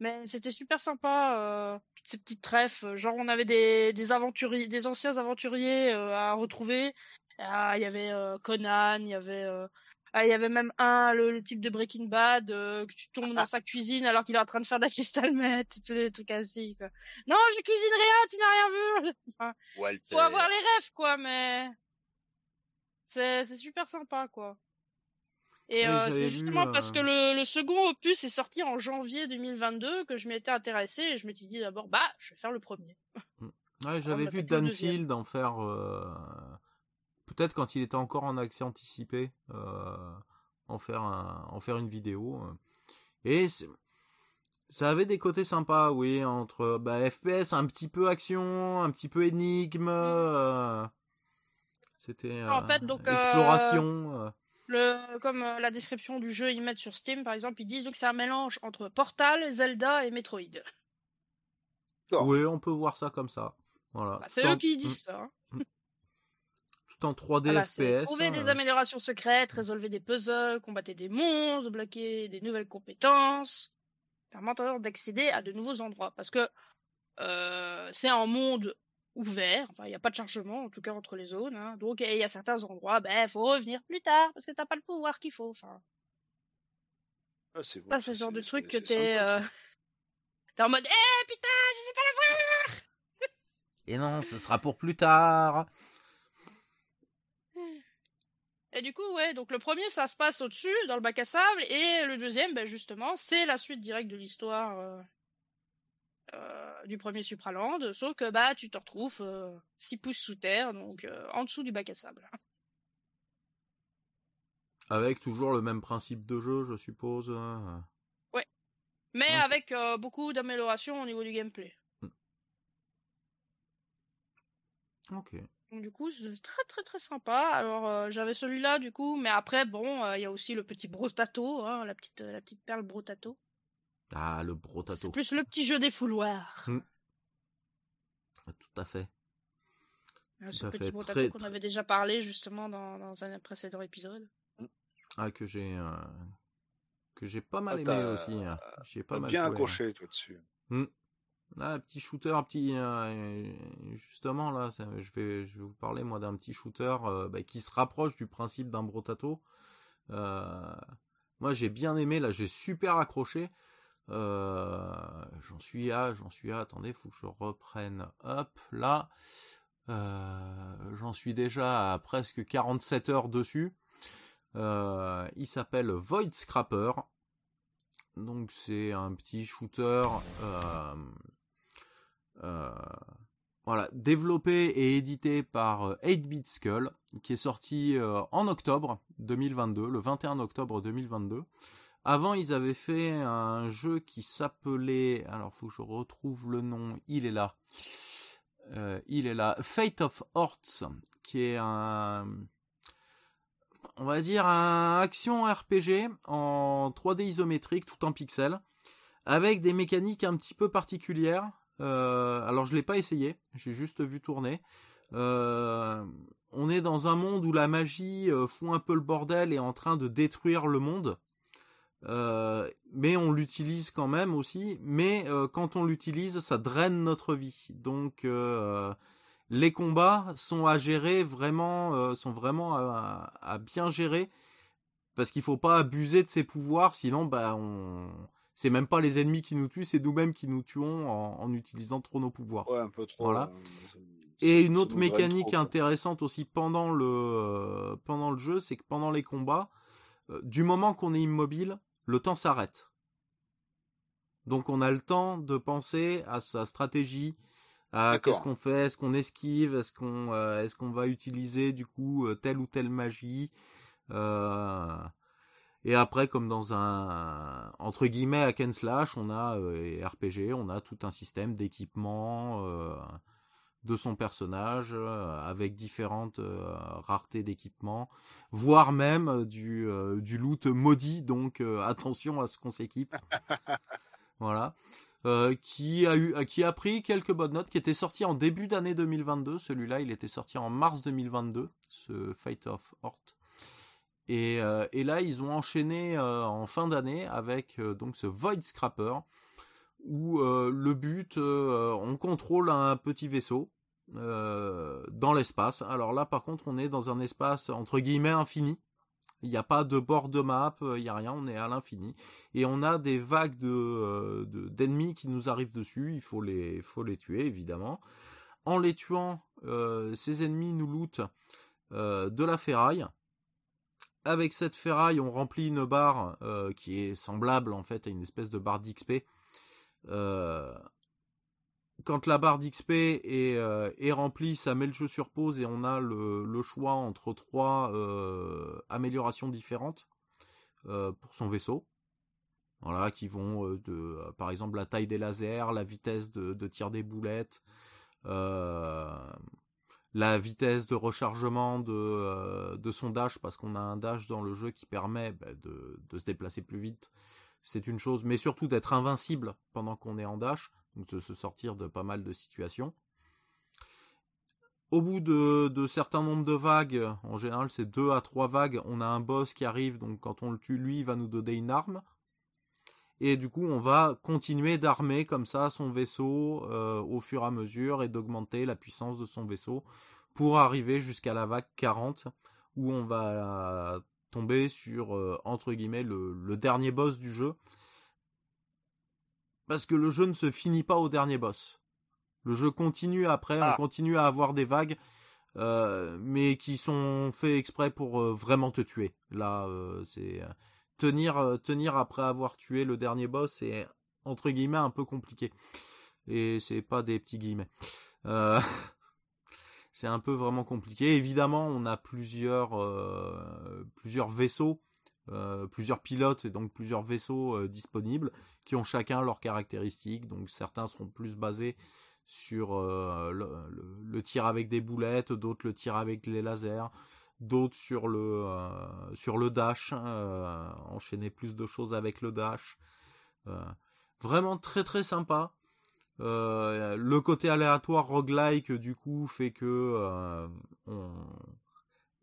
Mais c'était super sympa euh, toutes ces petites trèfles. euh, Genre on avait des des aventuriers, des anciens aventuriers euh, à retrouver. Ah, il y avait euh, Conan, il y avait euh, ah, il y avait même un le, le type de Breaking Bad euh, que tu tombes dans sa cuisine alors qu'il est en train de faire de la crystal meth, tous des trucs ainsi quoi. Non, je cuisine rien, tu n'as rien vu. Enfin, Walter. faut avoir les rêves quoi mais c'est c'est super sympa quoi et Oui, euh, c'est justement euh, parce que le, le second opus est sorti en janvier 2022 que je m'étais intéressé et je m'étais dit d'abord bah je vais faire le premier Ouais, j'avais vu. Danfield en faire. euh, Peut-être quand il était encore en accès anticipé, euh, en faire un... en faire une vidéo. euh. Et ça avait des côtés sympas, oui, entre bah, FPS, un petit peu action, un petit peu énigme. euh, C'était En euh, fait, donc, euh, exploration. Le comme euh, la description du jeu ils mettent sur Steam par exemple ils disent donc c'est un mélange entre Portal Zelda et Metroid. Oui, on peut voir ça comme ça. Voilà. Bah, c'est eux qui disent ça hein. Tout en 3D Voilà, c'est FPS. trouver hein, des euh. améliorations secrètes, résolver des puzzles, combattre des monstres, débloquer des nouvelles compétences, permettant d'accéder à de nouveaux endroits. Parce que euh, c'est un monde ouvert. Enfin, il n'y a pas de chargement, en tout cas, entre les zones. Hein. Donc, il y a certains endroits, ben, faut revenir plus tard parce que t'as pas le pouvoir qu'il faut. Enfin, Ah, c'est bon, ça, c'est le genre de truc que t'es, euh, t'es en mode, eh putain, je sais pas la voir. Et non, ce sera pour plus tard. Et du coup, ouais, donc le premier, ça se passe au-dessus, dans le bac à sable, et le deuxième, ben, justement, c'est la suite directe de l'histoire euh, euh, du premier Supraland, sauf que bah tu te retrouves 6 pouces sous terre, donc euh, en dessous du bac à sable. Avec toujours le même principe de jeu, je suppose. hein. Mais Ok. avec euh, beaucoup d'améliorations au niveau du gameplay. Ok. Donc du coup, c'est très très très sympa. Alors euh, j'avais celui-là du coup, mais après bon, euh, il y a aussi le petit Brotato, hein, la petite la petite perle Brotato. Ah, le C'est brotato. plus le petit jeu des fouloirs. Tout à fait. Euh, Ce à petit fait. Brotato Très, qu'on avait déjà parlé justement dans, dans un précédent épisode. Ah, que j'ai. euh, Que j'ai pas mal Ah, aimé aussi. hein. J'ai pas mal bien joué, hein. accroché, toi, dessus. Ah, petit shooter, un petit euh, justement là, ça- je vais je vais vous parler moi d'un petit shooter euh, bah, qui se rapproche du principe d'un brotato. Euh, moi j'ai bien aimé là, j'ai super accroché. Euh, j'en suis à j'en suis à attendez, faut que je reprenne. Hop là, Euh, j'en suis déjà à presque 47 heures dessus. Euh, il s'appelle Void Scrapper. Donc c'est un petit shooter voilà, développé et édité par euh, 8-Bit Skull, qui est sorti en octobre 2022, le 21 octobre 2022. Avant, ils avaient fait un jeu qui s'appelait, alors faut que je retrouve le nom, il est là, Euh, il est là, Fate of Hearts, qui est un, on va dire un action RPG en 3D isométrique, tout en pixels, avec des mécaniques un petit peu particulières. Euh, alors je l'ai pas essayé, j'ai juste vu tourner. Euh, on est dans un monde où la magie fout un peu le bordel et est en train de détruire le monde. Euh, mais on l'utilise quand même aussi. Mais euh, quand on l'utilise, ça draine notre vie. Donc euh, les combats sont à gérer vraiment, sont vraiment à, à bien gérer parce qu'il faut pas abuser de ses pouvoirs, sinon bah on c'est même pas les ennemis qui nous tuent, c'est nous-mêmes qui nous tuons en, en utilisant trop nos pouvoirs. Ouais, un peu trop. Voilà. Et une autre mécanique trop, intéressante aussi pendant le pendant le jeu, c'est que pendant les combats, du moment qu'on est immobile, le temps s'arrête. Donc on a le temps de penser à sa stratégie, à qu'est-ce qu'on fait, est-ce qu'on esquive, est-ce qu'on euh, est-ce qu'on va utiliser du coup euh, telle ou telle magie. Euh, et après, comme dans un entre guillemets hack and slash, on a euh, et RPG, on a tout un système d'équipement de son personnage euh, avec différentes euh, raretés d'équipement, voire même euh, du euh, du loot maudit. Donc euh, attention à ce qu'on s'équipe. voilà. Qui a eu, qui a pris quelques bonnes notes, qui était sorti en début d'année 2022. Celui-là, il était sorti en mars 2022, ce Fate of Hort. Et, et là, ils ont enchaîné en fin d'année avec donc ce Void Scrapper, où euh, le but, euh, on contrôle un petit vaisseau euh, dans l'espace. Alors là, par contre, on est dans un espace entre guillemets infini. Il n'y a pas de bord de map, il n'y a rien, on est à l'infini. Et on a des vagues de, de- d'ennemis qui nous arrivent dessus, il faut les, tuer, évidemment. En les tuant, ces ennemis nous lootent de la ferraille. Avec cette ferraille, on remplit une barre qui est semblable en fait à une espèce de barre d'XP. Euh, quand la barre d'XP est, euh, est remplie, ça met le jeu sur pause et on a le, choix entre trois euh, améliorations différentes pour son vaisseau. Voilà, qui vont de, par exemple, la taille des lasers, la vitesse de, tir des boulettes, la vitesse de rechargement de, son dash, parce qu'on a un dash dans le jeu qui permet bah, de se déplacer plus vite. C'est une chose, mais surtout d'être invincible pendant qu'on est en dash, donc de se sortir de pas mal de situations. Au bout de, de certains nombres de vagues, en général c'est deux à trois vagues, on a un boss qui arrive, donc quand on le tue, lui, va nous donner une arme. Et du coup, on va continuer d'armer comme ça son vaisseau euh, au fur et à mesure et d'augmenter la puissance de son vaisseau pour arriver jusqu'à la vague 40 où on va tomber sur, euh, entre guillemets, le, dernier boss du jeu. Parce que le jeu ne se finit pas au dernier boss. Le jeu continue après, on ah. continue à avoir des vagues, euh, mais qui sont faits exprès pour vraiment te tuer. Là, c'est tenir, euh, tenir après avoir tué le dernier boss, c'est entre guillemets un peu compliqué. Et c'est pas des petits guillemets. Euh, c'est un peu vraiment compliqué. Évidemment, on a plusieurs, euh, vaisseaux, plusieurs pilotes et donc plusieurs vaisseaux disponibles qui ont chacun leurs caractéristiques. Donc certains seront plus basés sur le, tir avec des boulettes, d'autres le tir avec les lasers, d'autres sur le euh, sur le dash, euh, enchaîner plus de choses avec le dash. Euh, vraiment très très sympa. Le côté aléatoire roguelike du coup fait que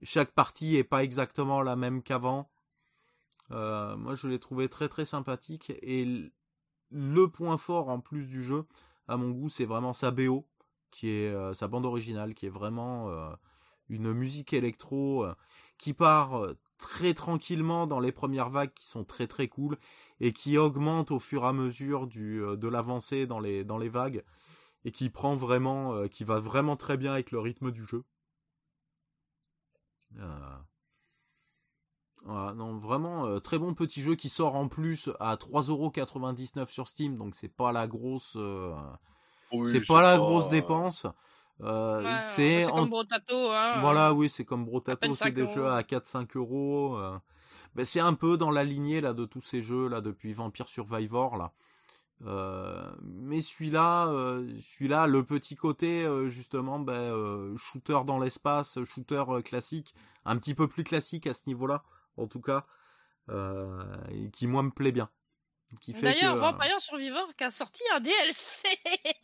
chaque partie est pas exactement la même qu'avant. moi je l'ai trouvé très très sympathique et le point fort en plus du jeu à mon goût c'est vraiment sa BO qui est sa bande originale qui est vraiment une musique électro euh, qui part euh, très tranquillement dans les premières vagues qui sont très très cool et qui augmente au fur et à mesure du, euh, de l'avancée dans les, dans les vagues et qui prend vraiment, qui va vraiment très bien avec le rythme du jeu. non, vraiment très bon petit jeu qui sort en plus à 3,99€ sur Steam, donc c'est pas la grosse, c'est pas la grosse dépense. Euh, c'est comme Brotato. Hein, voilà, oui, c'est comme Brotato, c'est des jeux à 4-5 euros. Euh. Ben, c'est un peu dans la lignée là de tous ces jeux là depuis Vampire Survivor là. Euh, mais celui-là, celui-là, le petit côté justement, ben, shooter dans l'espace, shooter classique, un petit peu plus classique à ce niveau-là, en tout cas, et qui moi me plaît bien. D'ailleurs, que... Euh, Vampire Survivor qui a sorti un DLC.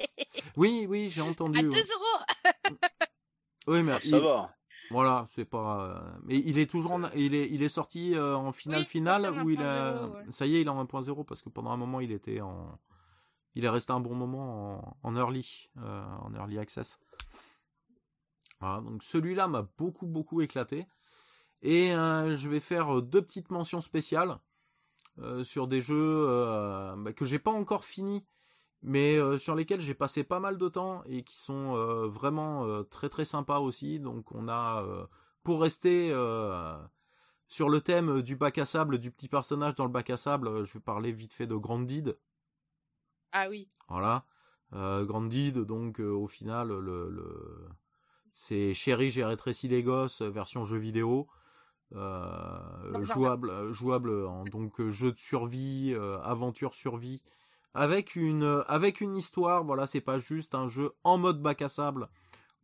oui, oui, j'ai entendu. À 2 euros. oui, mais ah, ça va. Voilà, c'est pas. Euh, mais il est toujours, il est, il est sorti euh, en finale finale ou il a, ça y est, il est en 1.0 parce que pendant un moment il était en, il est resté un bon moment en, early, en early access. Voilà, donc celui-là m'a beaucoup beaucoup éclaté et je vais faire deux petites mentions spéciales. Euh, sur des jeux euh, bah, que j'ai pas encore fini, mais euh, sur lesquels j'ai passé pas mal de temps et qui sont vraiment très très sympas aussi. Donc on a, pour rester sur le thème du bac à sable, du petit personnage dans le bac à sable, je vais parler vite fait de Grandid. Ah oui. Voilà. Grandid, donc au final, le, le... c'est Chéri, j'ai rétréci les gosses, version jeu vidéo. Euh, jouable, euh, jouable en donc euh, jeu de survie, aventure survie, avec une avec une histoire. Voilà, c'est pas juste un jeu en mode bac à sable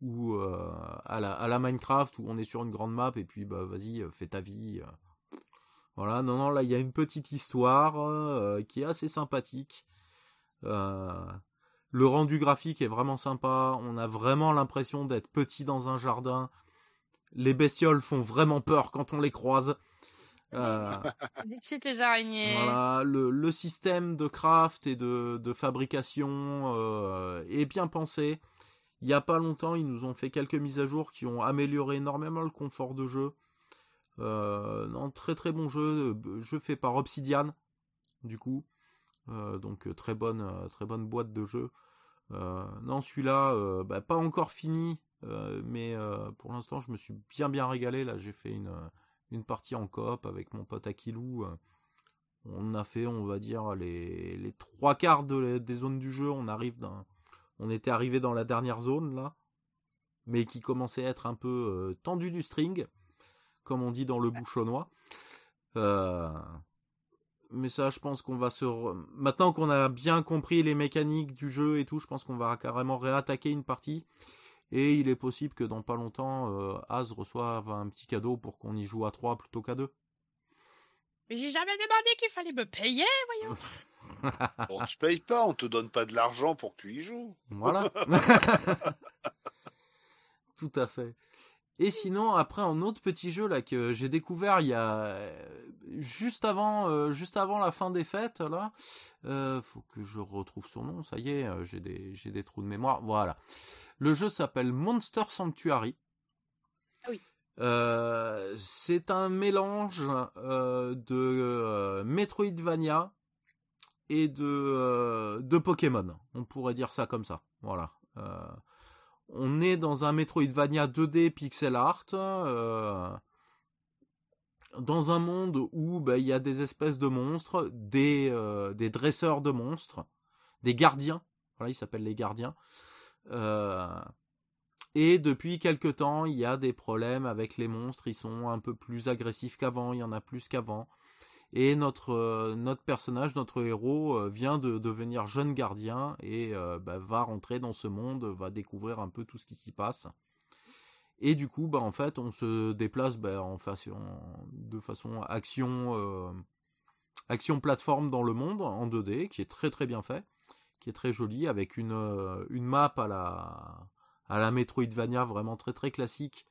ou à la à la Minecraft où on est sur une grande map et puis bah vas-y fais ta vie. Voilà, non non là il y a une petite histoire qui est assez sympathique. le rendu graphique est vraiment sympa. On a vraiment l'impression d'être petit dans un jardin les bestioles font vraiment peur quand on les croise. Euh, les araignées. Voilà, le, système de craft et de, fabrication euh, est bien pensé. Il n'y a pas longtemps, ils nous ont fait quelques mises à jour qui ont amélioré énormément le confort de jeu. Euh, non, très très bon jeu, jeu fait par Obsidian, du coup. donc très bonne, très bonne boîte de jeu. non, celui-là, bah, pas encore fini, euh, mais euh, pour l'instant, je me suis bien bien régalé. Là, j'ai fait une, euh, une partie en coop avec mon pote Akilou. On a fait, on va dire, les, les trois quarts des zones du jeu. On arrive dans, on était arrivé dans la dernière zone là, mais qui commençait à être un peu tendu du string, comme on dit dans le bouchonnois. mais ça, je pense qu'on va se. Maintenant qu'on a bien compris les mécaniques du jeu et tout, je pense qu'on va carrément réattaquer une partie. Et il est possible que dans pas longtemps, euh, Az reçoive un petit cadeau pour qu'on y joue à 3 plutôt qu'à 2. Mais j'ai jamais demandé qu'il fallait me payer, voyons. on te paye pas, on te donne pas de l'argent pour que tu y joues. Voilà. Tout à fait. Et sinon, après un autre petit jeu là que j'ai découvert il y a juste avant, juste avant la fin des fêtes là, faut que je retrouve son nom. Ça y est, j'ai des j'ai des trous de mémoire. Voilà. Le jeu s'appelle Monster Sanctuary. Ah oui. c'est un mélange de Metroidvania et de, de Pokémon. On pourrait dire ça comme ça. Voilà. On est dans un Metroidvania 2D pixel art. dans un monde où bah, il y a des espèces de monstres, des, des dresseurs de monstres, des gardiens. Voilà, ils s'appellent les gardiens. Euh, et depuis quelque temps, il y a des problèmes avec les monstres. Ils sont un peu plus agressifs qu'avant. Il y en a plus qu'avant. Et notre euh, notre personnage, notre héros, euh, vient de devenir jeune gardien et bah, va rentrer dans ce monde, va découvrir un peu tout ce qui s'y passe. Et du coup, bah en fait, on se déplace bah, en façon, de façon action action plateforme dans le monde en 2D, qui est très très bien fait qui est très joli avec une, euh, une map à la, à la Metroidvania vraiment très très classique,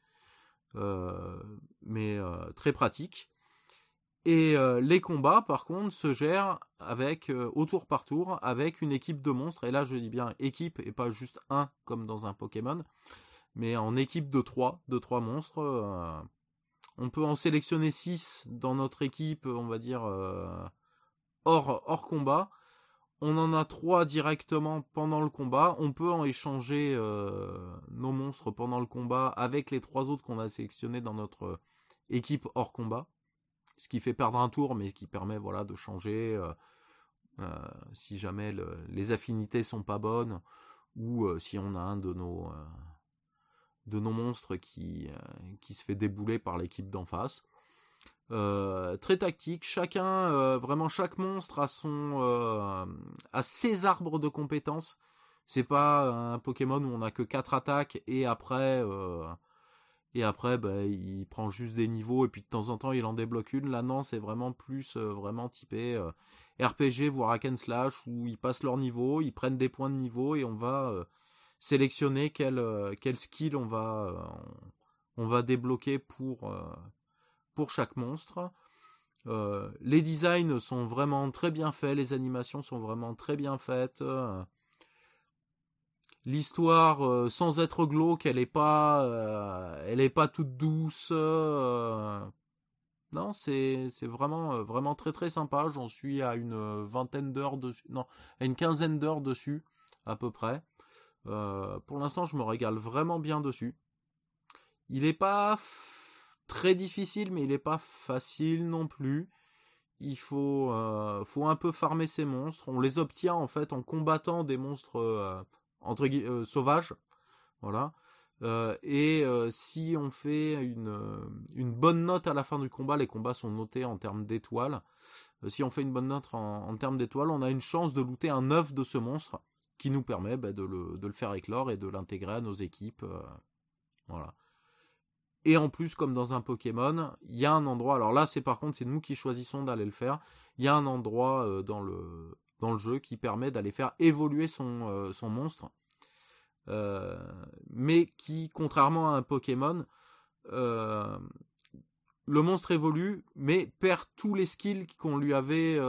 euh, mais euh, très pratique. Et les combats, par contre, se gèrent avec au tour par tour avec une équipe de monstres. Et là, je dis bien équipe et pas juste un comme dans un Pokémon, mais en équipe de trois, monstres. on peut en sélectionner six dans notre équipe, on va dire hors combat on en a trois directement pendant le combat. On peut en échanger euh, nos monstres pendant le combat avec les trois autres qu'on a sélectionnés dans notre euh, équipe hors combat. Ce qui fait perdre un tour, mais qui permet voilà de changer euh, si jamais les affinités sont pas bonnes ou si on a un de nos de nos monstres qui qui se fait débouler par l'équipe d'en face. Euh, très tactique. Chacun, euh, vraiment chaque monstre a son, euh, a ses arbres de compétences. C'est pas un Pokémon où on a que quatre attaques et après, et après, bah, il prend juste des niveaux et puis de temps en temps il en débloque une. Là non, c'est vraiment plus, vraiment typé RPG voire hack and slash où ils passent leur niveau, ils prennent des points de niveau et on va sélectionner quel, quel skill on va, on va débloquer pour pour chaque monstre. Euh, les designs sont vraiment très bien faits, les animations sont vraiment très bien faites. L'histoire, euh, sans être glauque, elle est pas, euh, est toute douce. non, c'est c'est vraiment vraiment très très sympa. J'en suis à une vingtaine d'heures dessus, non, à une quinzaine d'heures dessus à peu près. pour l'instant, je me régale vraiment bien dessus. Il est pas très difficile, mais il n'est pas facile non plus. Il faut, euh, un peu farmer ces monstres. On les obtient en fait en combattant des monstres euh, entre euh, sauvages, voilà. et si on fait une, une bonne note à la fin du combat, les combats sont notés en termes d'étoiles. si on fait une bonne note en, termes d'étoiles, on a une chance de looter un œuf de ce monstre qui nous permet bah, de, le, de, le, faire éclore et de l'intégrer à nos équipes. voilà. Et en plus, comme dans un Pokémon, il y a un endroit. Alors là, c'est par contre, c'est nous qui choisissons d'aller le faire. Il y a un endroit euh, dans le dans le jeu qui permet d'aller faire évoluer son euh, monstre, euh, mais qui, contrairement à un Pokémon, le monstre évolue, mais perd tous les skills qu'on lui avait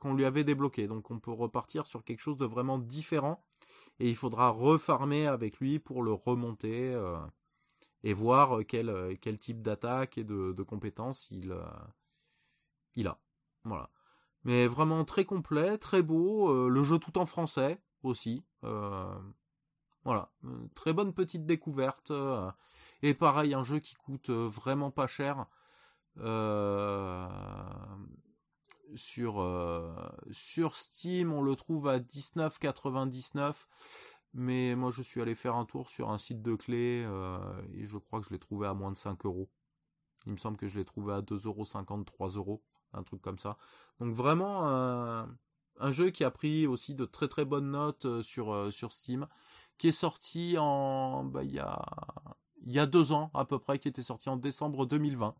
qu'on débloqués. Donc, on peut repartir sur quelque chose de vraiment différent, et il faudra refarmer avec lui pour le remonter et voir euh, quel, euh, type d'attaque et de, de compétences il, euh, il a. Voilà. Mais vraiment très complet, très beau, le jeu tout en français aussi. voilà, très bonne petite découverte. et pareil, un jeu qui coûte vraiment pas cher. sur Steam, on le trouve à 19,99 mais moi, je suis allé faire un tour sur un site de clés euh, et je crois que je l'ai trouvé à moins de 5 euros. Il me semble que je l'ai trouvé à 2,50 euros, 3 euros, un truc comme ça. Donc vraiment un, jeu qui a pris aussi de très très bonnes notes euh, sur, euh, sur Steam, qui est sorti en bah, il y a il y a deux ans à peu près, qui était sorti en décembre 2020.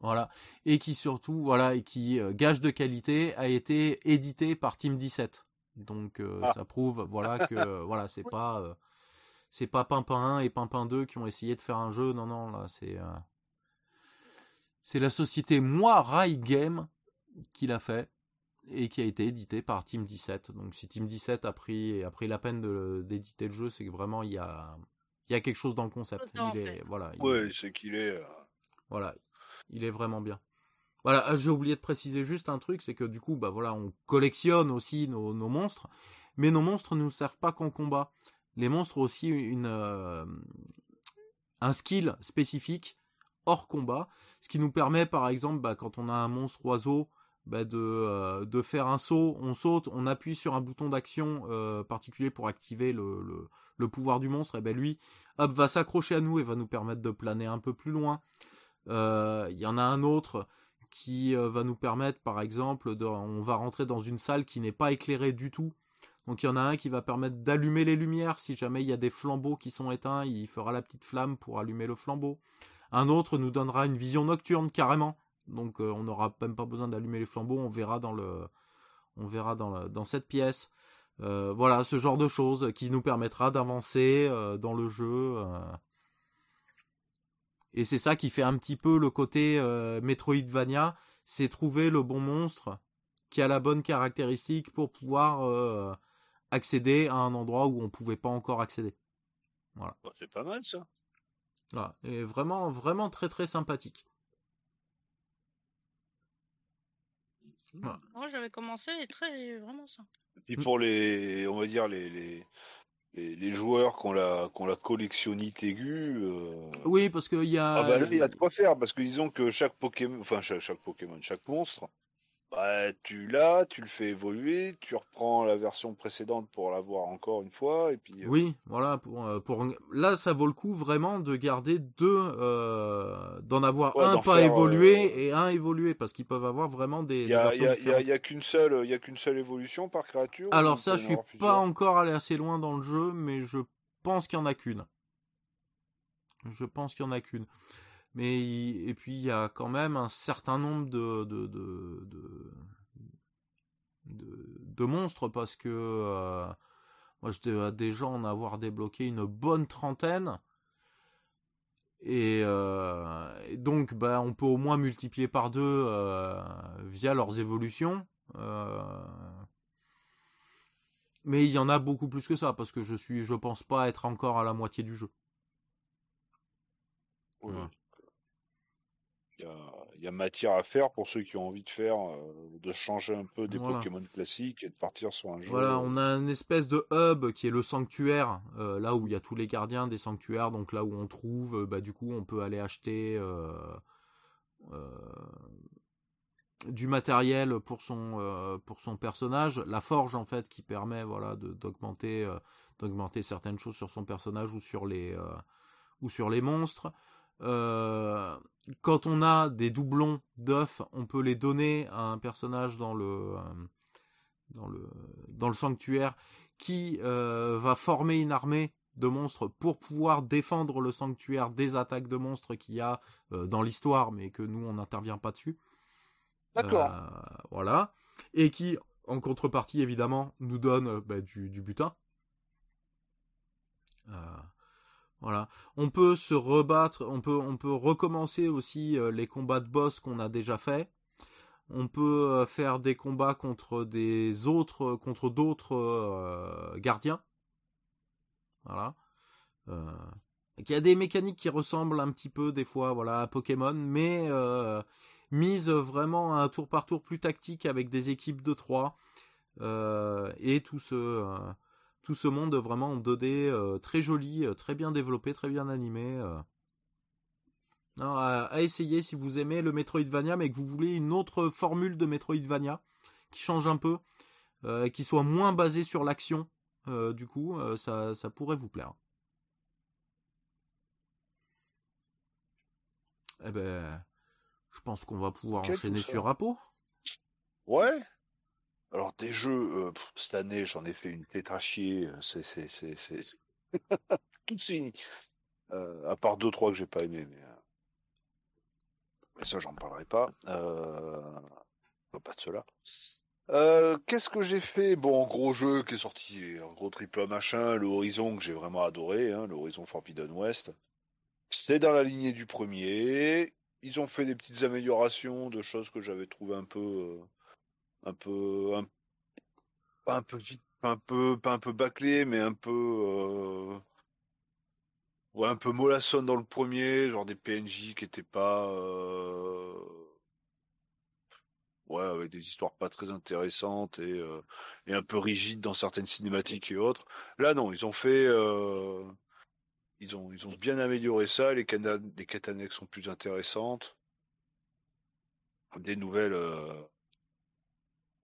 Voilà. Et qui surtout, voilà, et qui, gage de qualité, a été édité par Team 17. Donc euh, ah. ça prouve voilà que voilà c'est pas euh, c'est pas Pimpin 1 et Pimpin 2 qui ont essayé de faire un jeu. Non, non, là, c'est c'est la société Moi Rai Game qui l'a fait et qui a été édité par Team 17. Donc si Team 17 a pris, a pris la peine d'éditer le jeu, c'est que vraiment il y a, il y a quelque chose dans le concept. Il est, voilà. Ouais, c'est qu'il est. Euh, voilà, il est vraiment bien. Voilà, ah, j'ai oublié de préciser juste un truc, c'est que du coup, bah voilà, on collectionne aussi nos, monstres, mais nos monstres ne nous servent pas qu'en combat. Les monstres ont aussi une, euh, un skill spécifique hors combat, ce qui nous permet par exemple bah, quand on a un monstre oiseau bah, de, euh, de faire un saut, on saute, on appuie sur un bouton d'action euh, particulier pour activer le, le, pouvoir du monstre, et ben lui hop, va s'accrocher à nous et va nous permettre de planer un peu plus loin. Euh, il y en a un autre qui va nous permettre par exemple, de, on va rentrer dans une salle qui n'est pas éclairée du tout. Donc il y en a un qui va permettre d'allumer les lumières. Si jamais il y a des flambeaux qui sont éteints, il fera la petite flamme pour allumer le flambeau. Un autre nous donnera une vision nocturne carrément. Donc euh, on n'aura même pas besoin d'allumer les flambeaux, on verra dans cette pièce. Euh, voilà, ce genre de choses qui nous permettra d'avancer euh, dans le jeu. Et c'est ça qui fait un petit peu le côté Metroidvania, c'est trouver le bon monstre qui a la bonne caractéristique pour pouvoir accéder à un endroit où on pouvait pas encore accéder. Bah, c'est pas mal ça. Et vraiment, vraiment très très sympathique. Moi j'avais commencé et très vraiment ça. Et pour les, on va dire les, les, les, joueurs qui ont la, qui la collectionnite aiguë. Euh, oui, parce qu'il y a. Ah bah il y a de quoi faire parce que disons que chaque Pokémon, enfin chaque Pokémon, chaque monstre bah, tu l'as, tu le fais évoluer, tu reprends la version précédente pour l'avoir encore une fois, et puis. Euh, oui, voilà. Pour, euh, pour là, ça vaut le coup vraiment de garder deux, euh, d'en avoir un pas évolué et un évolué, parce qu'ils peuvent avoir vraiment des. Il y a, y a qu'une seule, il y a qu'une seule évolution par créature. Alors ça, je suis pas encore allé assez loin dans le jeu, mais je pense qu'il y en a qu'une. Je pense qu'il y en a qu'une mais et puis il y a quand même un certain nombre de de, de, de, monstres parce que euh, moi je dois déjà en avoir débloqué une bonne trentaine. Et, euh, donc bah on peut au moins multiplier par deux euh, via leurs évolutions mais il y en a beaucoup plus que ça parce que je suis je pense pas être encore à la moitié du jeu il y a, matière à faire pour ceux qui ont envie de faire, euh, de changer un peu des Pokémon classiques et de partir sur un jeu. Voilà, on a une espèce de hub qui est le sanctuaire, euh, là où il y a tous les gardiens des sanctuaires, donc là où on trouve, euh, bah du coup on peut aller acheter du matériel pour son pour son personnage, la forge en fait qui permet voilà d'augmenter d'augmenter certaines choses sur son personnage ou sur les ou sur les monstres. Euh, quand on a des doublons d'œufs, on peut les donner à un personnage dans le euh, dans le dans le sanctuaire qui euh, va former une armée de monstres pour pouvoir défendre le sanctuaire des attaques de monstres qu'il y a dans l'histoire, mais que nous on n'intervient pas dessus. D'accord. voilà. Et qui, en contrepartie, évidemment, nous donne bah, du, du butin. Voilà. On peut se rebattre, on peut, recommencer aussi euh, les combats de boss qu'on a déjà fait. On peut euh, faire des combats contre des autres, contre d'autres euh, gardiens. Voilà. Il y a des mécaniques qui ressemblent un petit peu des fois, voilà, à Pokémon, mais mise vraiment à un tour par tour plus tactique avec des équipes de 3 et tout ce tout ce monde vraiment en 2D euh, très joli, euh, très bien développé, très bien animé. Euh. à, essayer si vous aimez le Metroidvania, mais que vous voulez une autre formule de Metroidvania qui change un peu, qui soit moins basée sur l'action. du coup, ça, ça pourrait vous plaire. Eh ben, je pense qu'on va pouvoir enchaîner sur Apo. Ouais, alors des jeux, euh, cette année j'en ai fait une tête à chier, euh, c'est c'est c'est c'est tout fini. Euh, à part deux trois que j'ai pas aimé, mais, ça j'en parlerai pas. Pas de cela. Qu'est-ce que j'ai fait? Bon, gros jeu qui est sorti, gros triple machin, le Horizon que j'ai vraiment adoré, hein, le Horizon Forbidden West. C'est dans la lignée du premier. Ils ont fait des petites améliorations de choses que j'avais trouvé un peu, un peu, un, pas un peu vite, pas un peu, pas un peu bâclé, mais un peu, euh, ouais, un peu mollasson dans le premier, genre des PNJ qui étaient pas, euh, ouais, avec des histoires pas très intéressantes et, euh, et un peu rigides dans certaines cinématiques et autres. Là, non, ils ont fait, euh, ils ont, ils ont bien amélioré ça. Les, les quêtes annexes sont plus intéressantes. Des nouvelles.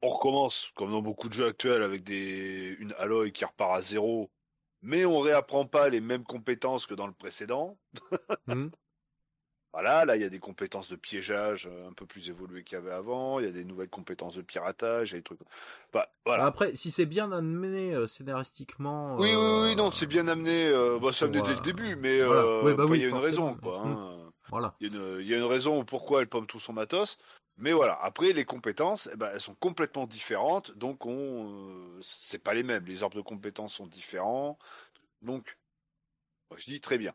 On recommence, comme dans beaucoup de jeux actuels, avec des une Aloy qui repart à zéro, mais on réapprend pas les mêmes compétences que dans le précédent. Hmm. Voilà, là, il y a des compétences de piégeage euh, un peu plus évoluées qu'il y avait avant. Il y a des nouvelles compétences de piratage, il y a des trucs. Bah, voilà. Après, si c'est bien amené euh, scénaristiquement. Oui, oui, oui, euh, non, c'est bien amené. Euh, bah, c'est amené dès le euh, début, mais voilà. euh, Oui, bah oui, il y a une raison, quoi. Hein. Voilà. Il y, a une, il y a une raison pourquoi elle pomme tout son matos. Mais voilà, après les compétences, eh ben, elles sont complètement différentes, donc on, euh, c'est pas les mêmes. Les arbres de compétences sont différents, donc moi, je dis très bien,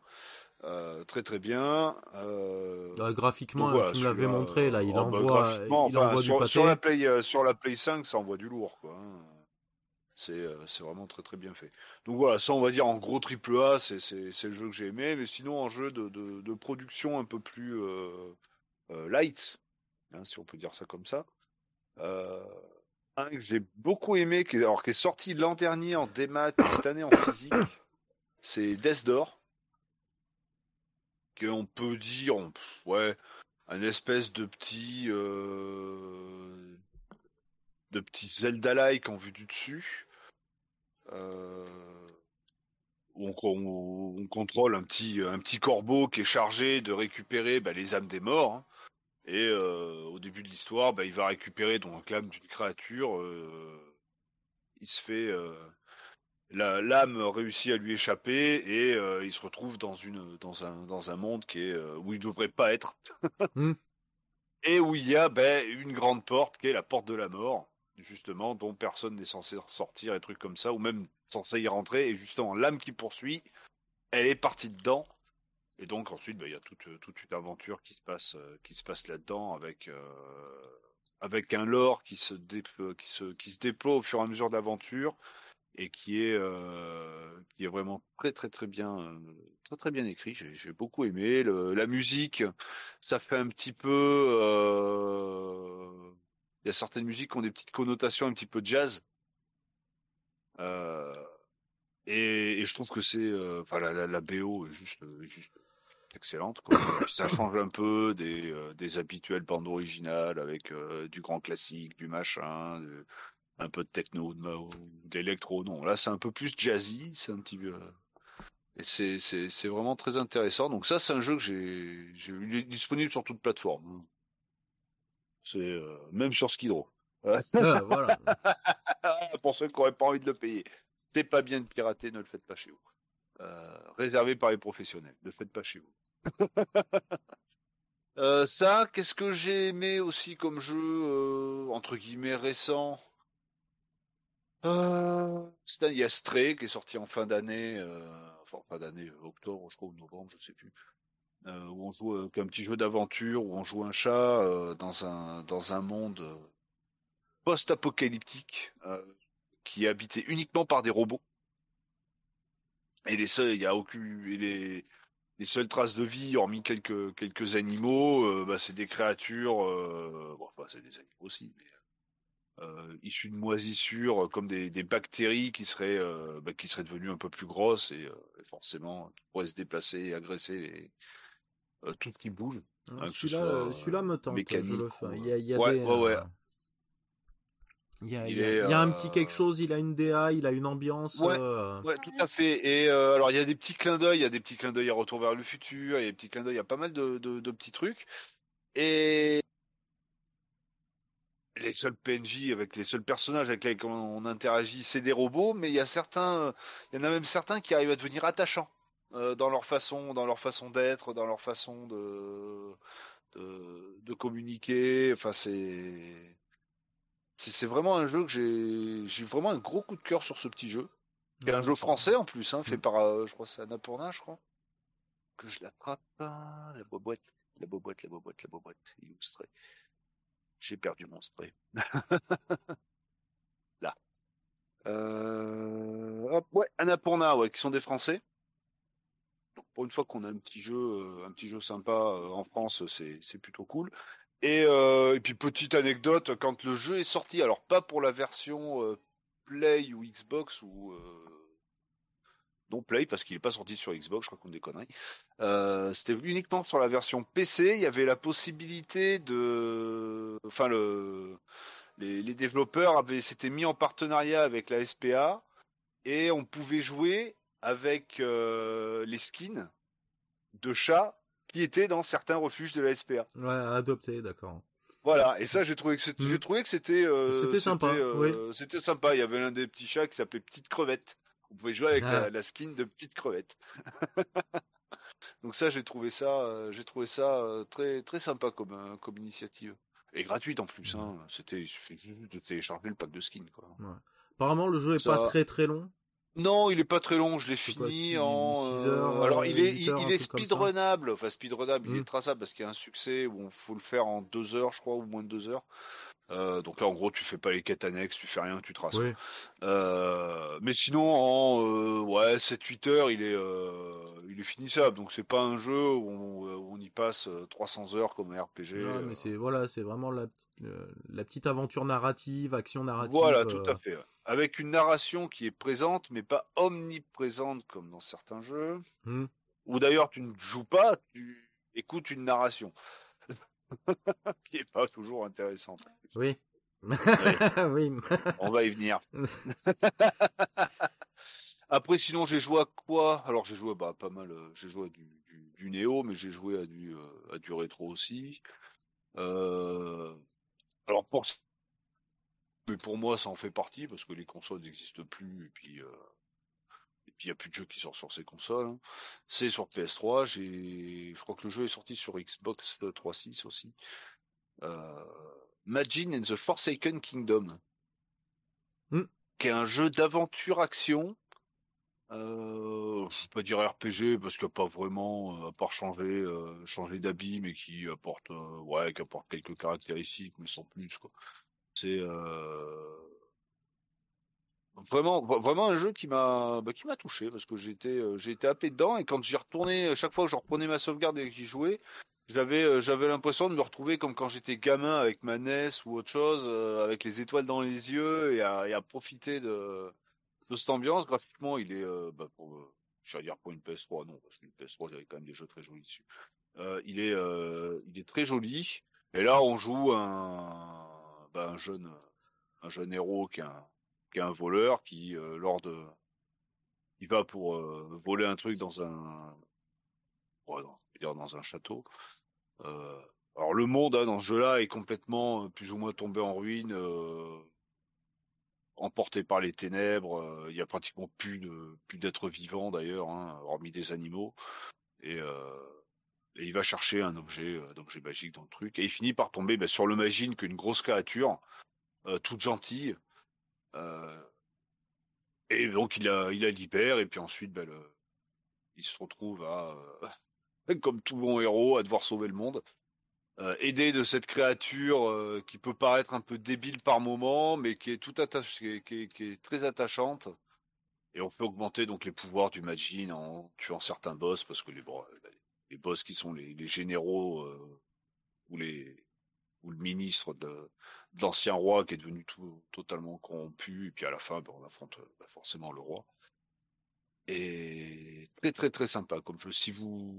Euh, très très bien. Euh, Euh, graphiquement, donc voilà, tu me l'avais montré là, il oh, bah, envoie, il enfin, envoie du sur, la Play, euh, sur la Play 5, ça envoie du lourd, quoi. hein. C'est euh, c'est vraiment très très bien fait. Donc voilà, ça on va dire en gros triple A, c'est c'est c'est le jeu que j'ai aimé, mais sinon en jeu de, de, de production un peu plus euh, euh, light, hein, si on peut dire ça comme ça. Euh, un que j'ai beaucoup aimé, qui est, sorti l'an dernier en démat et cette année en physique, c'est Death Door. Qu'on peut dire, on- ouais, un espèce de petit, euh, de petit Zelda-like en vue du dessus. Euh, où on, on- on contrôle un petit, un petit corbeau qui est chargé de récupérer bah, les âmes des morts. hein. Et euh, au début de l'histoire, bah, il va récupérer donc l'âme d'une créature. euh, il se fait euh, la- l'âme réussit à lui échapper et il se retrouve dans une dans un dans un monde qui est où il devrait pas être. Hmm. Et où il y a ben, une grande porte qui est la porte de la mort, justement, dont personne n'est censé sortir et trucs comme ça, ou même censé y rentrer. Et justement, l'âme qui poursuit, elle est partie dedans. Et donc ensuite, ben, il y a toute, toute une aventure qui se passe, euh, qui se passe là-dedans avec, euh, avec un lore qui se, dé- qui, se, qui se déploie au fur et à mesure d'aventure et qui est, euh, qui est vraiment très très très bien, euh, très très bien écrit. J'ai, j'ai beaucoup aimé la musique. Ça fait un petit peu, euh, il y a certaines musiques qui ont des petites connotations un petit peu jazz. Euh, et, je trouve que c'est, euh, enfin la, la, BO est juste excellente. Quoi. Et puis ça change un peu des, euh, des habituelles bandes originales avec euh, du grand classique, du machin, de- un peu de techno, d'électro. Non, là c'est un peu plus jazzy, c'est un petit peu. euh, Et c'est, c'est, c'est vraiment très intéressant. Donc ça c'est un jeu que j'ai, j'ai il est disponible sur toute plateforme. hein. C'est euh, même sur Skidrow. Ah, voilà. Pour ceux qui n'auraient pas envie de le payer. C'est pas bien de pirater, ne le faites pas chez vous. Euh, réservé par les professionnels, ne le faites pas chez vous. Euh, ça, qu'est-ce que j'ai aimé aussi comme jeu euh, entre guillemets récent? Euh, c'est un- Il y qui est sorti en fin d'année, euh, enfin en fin d'année, octobre, je crois, ou novembre, je sais plus. Où on joue un petit jeu d'aventure où on joue un chat dans un dans un monde post-apocalyptique qui est habité uniquement par des robots. Et les seuls, il y a aucune, les seules traces de vie, hormis quelques quelques animaux, euh, bah, c'est des créatures, euh, bon, enfin c'est des animaux aussi, mais euh, issus de moisissures, comme des, des bactéries qui seraient bah, qui seraient devenues un peu plus grosses et, et forcément qui pourraient se déplacer et agresser les, tout ce qui bouge. Que ce Celui-là, me tente. Je le fais. Il y a, il y a ouais, des, ouais, ouais. Il y a, Il il y a- est, il y a un euh, petit quelque chose, il a une DA, il a une ambiance. Ouais. euh, Ouais, tout à fait. Et euh, alors, il y a des petits clins d'œil, il y a des petits clins d'œil à Retour vers le futur, il y a des petits clins d'œil, il y a pas mal de, de, de petits trucs. Et les seuls PNJ avec les seuls personnages avec lesquels on interagit, c'est des robots, mais il y a certains, il y en a même certains qui arrivent à devenir attachants euh, dans leur façon, dans leur façon d'être, dans leur façon de, de, de communiquer. Enfin, c'est c'est vraiment un jeu que j'ai j'ai vraiment un gros coup de cœur sur ce petit jeu. C'est un jeu français en plus, hein, fait Mm. par, euh, je crois, c'est Annapurna, je crois. Que je l'attrape, hein, la boîte, la boîte, la boîte, la boîte, illustré. J'ai perdu mon spray. Là. Euh... Hop, ouais, Annapurna, ouais, qui sont des Français. Donc, pour une fois qu'on a un petit jeu, euh, un petit jeu sympa euh, en France, c'est c'est plutôt cool. Et, euh, et puis petite anecdote, quand le jeu est sorti, alors pas pour la version euh, Play ou Xbox ou euh, non Play parce qu'il n'est pas sorti sur Xbox, je raconte des conneries. C'était uniquement sur la version PC. Il y avait la possibilité de, enfin le, les, développeurs avaient s'étaient mis en partenariat avec la SPA et on pouvait jouer avec les skins de chats qui étaient dans certains refuges de la SPA. Ouais, adopté, d'accord. Voilà, et ça j'ai trouvé que c'était, j'ai trouvé que c'était, euh, C'était sympa, euh, C'était sympa. Il y avait l'un des petits chats qui s'appelait Petite Crevette. On pouvait jouer avec Ah. la, la skin de Petite Crevette. Donc ça j'ai trouvé ça, euh, j'ai trouvé ça très très sympa comme comme initiative et gratuite en plus. Hein. C'était il suffit juste de télécharger le pack de skins quoi. Apparemment, le jeu est Ça- pas très très long. Non, il est pas très long, je l'ai quoi, fini en. euh, heures, alors il est, il, heures, il un est speedrunnable, enfin speedrunnable, il est traçable parce qu'il y a un succès où il faut le faire en deux heures, je crois, ou moins de deux heures. Euh, donc là, en gros, tu fais pas les quêtes annexes, tu fais rien, tu traces. Oui. Euh, mais sinon, en euh, ouais, 7-8 heures, il est, il est finissable. Donc c'est pas un jeu où on, où on y passe euh, 300 heures comme un RPG. Euh, mais c'est voilà, c'est vraiment la, petite- la petite aventure narrative, action narrative. Voilà, tout à fait. ouais. Avec une narration qui est présente, mais pas omniprésente comme dans certains jeux. Hmm. Ou d'ailleurs, tu ne joues pas, tu écoutes une narration. qui est pas toujours intéressante. Oui. oui. On va y venir. Après, sinon, j'ai joué à quoi? Alors, j'ai joué bah, pas mal. euh, J'ai joué à du, du, du Néo, mais j'ai joué à du, euh, à du rétro aussi. Euh, Alors, pour... Mais pour moi, ça en fait partie, parce que les consoles n'existent plus, et puis... euh, puis il n'y a plus de jeux qui sortent sur ces consoles. hein. C'est sur PS3. J'ai, je crois que le jeu est sorti sur Xbox 360 aussi. Euh... Magin and the Forsaken Kingdom, Hmm. qui est un jeu d'aventure action. Euh, je vais pas dire RPG parce qu'il n'y a pas vraiment, euh, à part changer, euh, changer d'habit, mais qui apporte, euh, ouais, qui apporte quelques caractéristiques, mais sans plus quoi. C'est euh, vraiment, vra- vraiment un jeu qui m'a, bah, qui m'a touché parce que j'étais, euh, j'ai été happé dedans et quand j'y retournais, chaque fois que je reprenais ma sauvegarde et que j'y jouais, j'avais, euh, j'avais l'impression de me retrouver comme quand j'étais gamin avec ma NES ou autre chose, euh, avec les étoiles dans les yeux et à, et à profiter de, de cette ambiance. Graphiquement, il est, euh, bah, pour, euh, je vais dire pour une PS3, non, parce qu'une PS3, il y avait quand même des jeux très jolis dessus. Euh, il est, euh, il est très joli. Et là, on joue un, bah, un jeune, un jeune héros qui est un, qui est un voleur qui, euh, lors de, il va pour euh, voler un truc dans un, dans, dans un château. Euh, alors le monde hein, dans ce jeu-là est complètement plus ou moins tombé en ruine, emporté par les ténèbres. Il y a pratiquement plus de plus d'êtres vivants d'ailleurs, hein, hormis des animaux. Et, il va chercher un objet, un objet magique dans le truc, et il finit par tomber bah, sur le magine qu'une grosse créature, toute gentille. Euh, et donc il a il a libère et puis ensuite bah, il se retrouve à euh, comme tout bon héros à devoir sauver le monde. Euh, aidé de cette créature qui peut paraître un peu débile par moment, mais qui est tout attaché, qui est, très attachante. Et on fait augmenter donc les pouvoirs du Majin en tuant certains boss parce que les, boss qui sont les, généraux ou le ministre de, de l'ancien roi qui est devenu tout, totalement corrompu et puis à la fin ben, on affronte euh, bah, forcément le roi. Et très très très sympa comme jeu. Si vous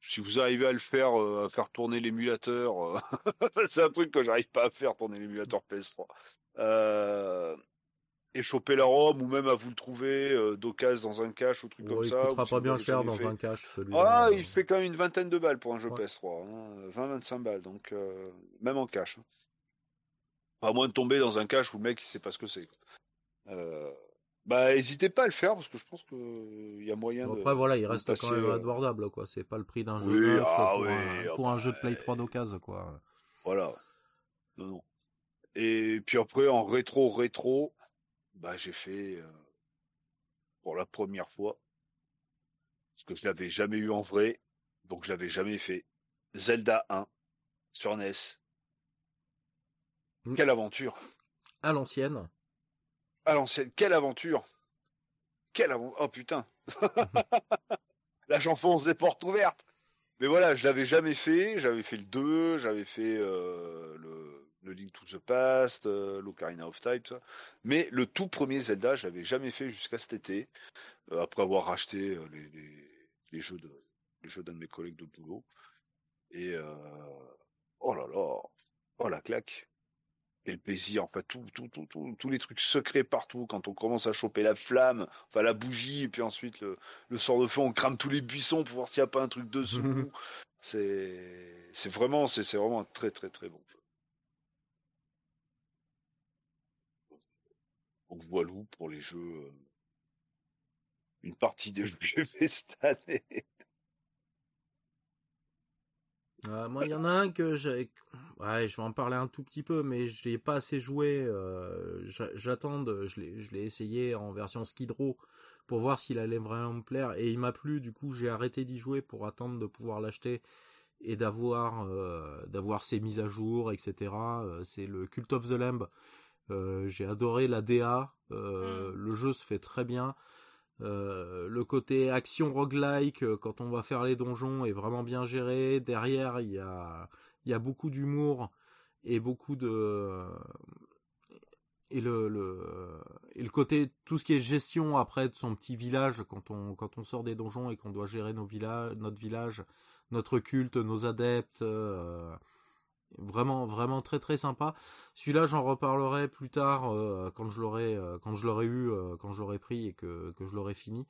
si vous arrivez à le faire, euh, à faire tourner l'émulateur, euh, c'est un truc que j'arrive pas à faire tourner l'émulateur PS3. Euh, et choper la ROM ou même à vous le trouver d'occasion dans un cache ou truc Ouais, comme il ça. coûtera ou si pas bien cher dans fait. un cache celui-là. Ah, euh, il fait quand même une vingtaine de balles pour un jeu Ouais. PS3, hein, 20-25 balles, donc même en cash. Pas à moins de tomber dans un cache où le mec il sait pas ce que c'est. Euh, bah, n'hésitez pas à le faire parce que je pense que il y a moyen Bon, de. Après voilà, il reste passer, quand même euh, abordable quoi. C'est pas le prix d'un jeu neuf ah pour, oui, un, ah pour un bah, jeu de Play 3 d'occasion quoi. Voilà. Non, non. Et puis après, en rétro, rétro, bah, j'ai fait euh, pour la première fois, parce que je l'avais jamais eu en vrai, donc je l'avais jamais fait. Zelda 1 sur NES. Mm. Quelle aventure À l'ancienne. À l'ancienne, quelle aventure Quelle aventure Oh putain Là j'enfonce des portes ouvertes Mais voilà, je l'avais jamais fait, j'avais fait le 2, j'avais fait euh, le, le Link to the Past, euh, l'Ocarina of Time, tout ça. mais le tout premier Zelda, je l'avais jamais fait jusqu'à cet été, euh, après avoir racheté les, les, les jeux de les jeux d'un de mes collègues de boulot. Et oh là là, oh la claque quel plaisir, enfin tout, tout, tout, tout, tous les trucs secrets partout, quand on commence à choper la flamme, enfin la bougie, et puis ensuite le, le sort de feu, on crame tous les buissons pour voir s'il n'y a pas un truc dessous. c'est, c'est vraiment, c'est, c'est vraiment un très très très bon jeu. Donc voilà pour les jeux, euh, une partie des jeux que j'ai fait cette année. Euh, moi, il y en a un que j'ai. Ouais, je vais en parler un tout petit peu, mais je l'ai pas assez joué. Euh, j'a- J'attends, de- je l'ai essayé en version Skid Row pour voir s'il allait vraiment me plaire, et il m'a plu. Du coup, j'ai arrêté d'y jouer pour attendre de pouvoir l'acheter et d'avoir euh, d'avoir ses mises à jour, etc. Euh, C'est le Cult of the Lamb. J'ai adoré la DA. Euh, Le jeu se fait très bien. Euh, le côté action roguelike euh, quand on va faire les donjons est vraiment bien géré. Derrière, il y a, beaucoup d'humour et beaucoup de et le, le et le côté tout ce qui est gestion après de son petit village quand on quand on sort des donjons et qu'on doit gérer nos villages, notre village, notre culte, nos adeptes. euh, vraiment vraiment très très sympa. Celui-là, j'en reparlerai plus tard euh, quand je l'aurai euh, quand je l'aurai eu, euh, quand je l'aurai pris et que que je l'aurai fini.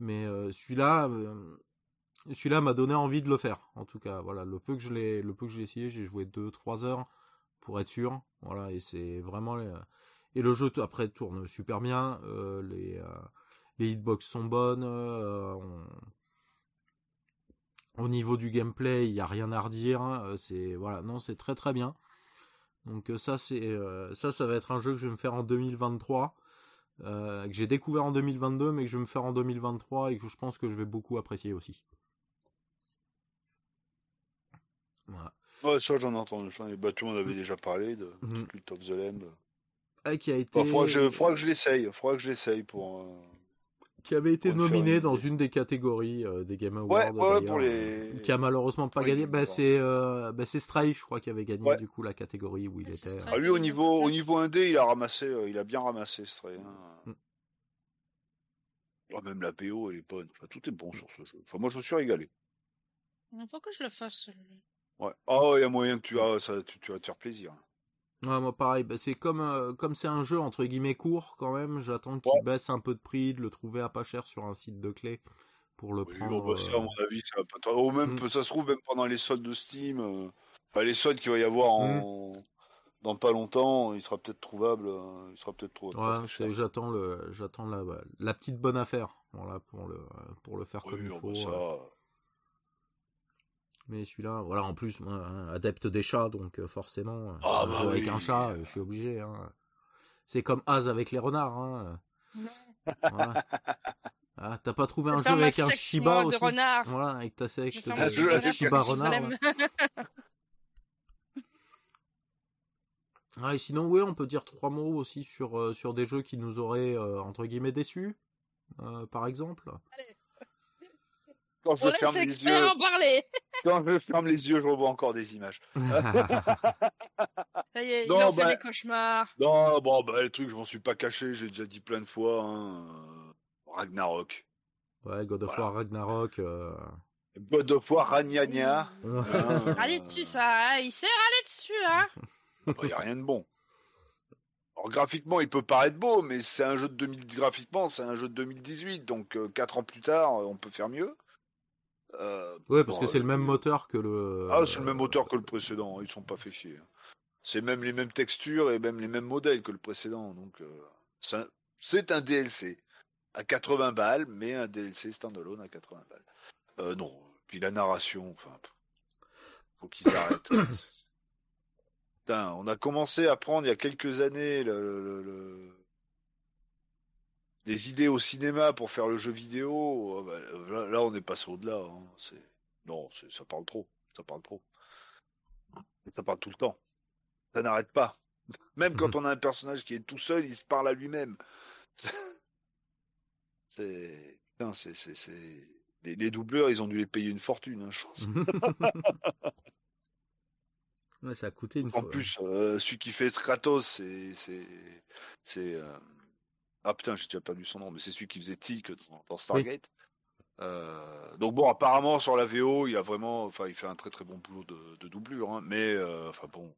Mais celui-là, celui-là m'a donné envie de le faire. En tout cas, voilà, le peu que je l'ai, le peu que j'ai essayé, j'ai joué 2-3 heures pour être sûr. Voilà, et c'est vraiment et le jeu après tourne super bien. les les hitbox sont bonnes. on- Au niveau du gameplay, il y a rien à redire. euh, C'est voilà, non, c'est très très bien. Donc euh, ça c'est euh, ça ça va être un jeu que je vais me faire en 2023 euh, que j'ai découvert en 2022 mais que je vais me faire en 2023 et que je pense que je vais beaucoup apprécier aussi. Voilà. Ouais, ça j'en ai entendu, j'en ai, le monde avait déjà parlé de, de Mhm. Cult of the Lamb. Et qui a été Bah, faudra que je, faudra que je l'essaye, faudra que je l'essaye pour. euh, qui avait été nominé dans une des catégories euh, des Game Awards Ouais, ouais, d'ailleurs, pour les- euh, qui a malheureusement pas gagné. Bah, c'est euh, bah, c'est Stray je crois qui avait gagné Ouais. du coup la catégorie où il c'est était. Stray. Ah, lui au niveau au niveau 1D, il a ramassé, euh, il a bien ramassé trait. hein. Mm. Ah, même la PO, elle est bonne. Enfin, tout est bon sur ce jeu. Enfin, moi, je me suis régalé. Il faut que je le fasse. celui-là. Ouais. Ah, il y a moyen que tu, ah, ça, tu, tu vas te faire plaisir. Ouais, moi pareil, bah, c'est comme euh, comme c'est un jeu entre guillemets court quand même, j'attends qu'il Ouais. baisse un peu de prix, de le trouver à pas cher sur un site de clés pour le Oui, prendre. bon, bah, ça, à euh, mon avis, ça va pas trop- Ou même, Mm. ça se trouve, même pendant les soldes de Steam, euh, enfin, les soldes qu'il va y avoir en... Mm. dans pas longtemps, il sera peut-être trouvable. euh, Il sera peut-être trouvable. Ouais, j'attends le, j'attends la, la petite bonne affaire, voilà, pour le, pour le faire Oui, comme il oh, bah, faut. ça. Mais celui-là, voilà, en plus, moi, hein, adepte des chats, donc euh, forcément, je bah joue avec oui. un chat, euh, je suis obligé. Hein. C'est comme Az avec les renards. Hein. Voilà. Ah, t'as pas trouvé un jeu avec un Shiba aussi renard. Voilà, avec ta secte de, jeu Shiba renard. Ah, et sinon, oui, on peut dire trois mots aussi sur, euh, sur des jeux qui nous auraient, euh, entre guillemets, déçus, euh, par exemple. Quand je On ferme les yeux, en parler. quand je ferme les yeux, je revois encore des images. Ça y est, Non, il en bah- fait des cauchemars. Non, bon, bah, le truc, je m'en suis pas caché, j'ai déjà dit plein de fois. Hein, euh, Ragnarok. ouais, God of Voilà. War Ragnarok. euh, God of War Ragnagna. Il Hein, s'est râlé dessus, ça. hein. Il s'est râlé dessus, hein. Il n'y a rien de bon. Alors, graphiquement, il peut paraître beau, mais c'est un jeu de 2000... graphiquement, c'est un jeu de 2018, donc 4 ans plus tard, euh, on peut faire mieux. Euh, Ouais, parce bon, que c'est euh, le même moteur que le. Ah, c'est le même moteur que le précédent, ils sont pas fait chier. C'est même les mêmes textures et même les mêmes modèles que le précédent, donc euh, c'est un- DLC à 80 balles, mais un DLC standalone à 80 balles. Euh, non, puis la narration, enfin, faut qu'ils arrêtent. Putain, on a commencé à prendre il y a quelques années le, le- le- des idées au cinéma pour faire le jeu vidéo. Oh, bah, là, là, on est passé au-delà. hein. C'est... Non, c'est- ça parle trop. Ça parle trop. Ça parle tout le temps. Ça n'arrête pas. Même quand on a un personnage qui est tout seul, il se parle à lui-même. C'est. Putain, c'est. c'est, c'est... Les, les doubleurs, ils ont dû les payer une fortune, hein, je pense. ouais, ça a coûté une En fois. plus, euh, celui qui fait Kratos, c'est. c'est, c'est euh, Ah putain, j'ai déjà perdu son nom, mais c'est celui qui faisait Tilk dans, dans Stargate. Euh, donc bon, apparemment sur la VO, il a vraiment, enfin, il fait un très très bon boulot de, de doublure, hein, mais euh, enfin bon,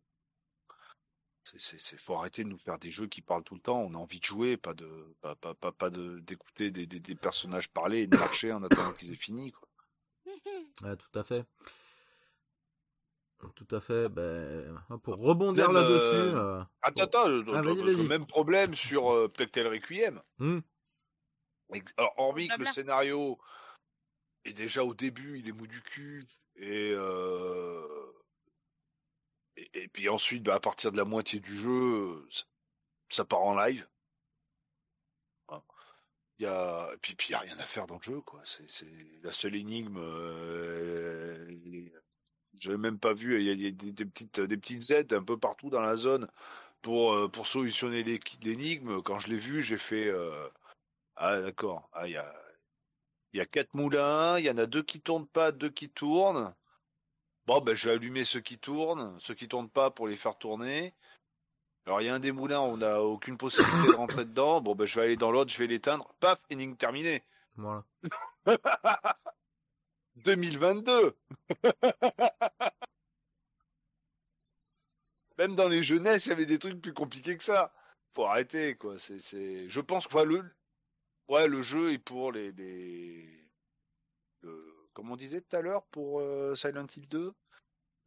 c'est, faut arrêter de nous faire des jeux qui parlent tout le temps. On a envie de jouer, pas de, pas, pas, pas, pas de d'écouter des, des, des personnages parler et de marcher en attendant qu'ils aient fini. Quoi. Ouais, tout à fait. Tout à fait. Ben, pour rebondir là-dessus. euh, euh, Attends, attends, Ah, que vas-y. même problème sur euh, Plectel Requiem. hmm, Alors, hormis que le scénario est déjà au début, il est mou du cul, et, euh, et, et puis ensuite, bah, à partir de la moitié du jeu, ça, ça part en live. Hein. Il y a, et puis, puis il y a rien à faire dans le jeu, quoi. C'est, c'est la seule énigme. Euh, les- j'avais même pas vu. Il y a, il y a des, des petites, des petites aides un peu partout dans la zone pour euh, pour solutionner l'énigme. Quand je l'ai vu, j'ai fait. euh, ah d'accord. Ah il y a il y a quatre moulins, il y en a deux qui tournent pas, deux qui tournent. Bon ben je vais allumer ceux qui tournent, ceux qui tournent pas pour les faire tourner. Alors il y a un des moulins, on n'a aucune possibilité de rentrer dedans. Bon ben je vais aller dans l'autre, je vais l'éteindre. Paf, énigme terminée. voilà. 2022. Même dans les jeunesses, il y avait des trucs plus compliqués que ça. Faut arrêter, quoi. C'est, c'est... Je pense que enfin, le... Ouais, le jeu est pour les... les... le- Comme on disait tout à l'heure, pour euh, Silent Hill 2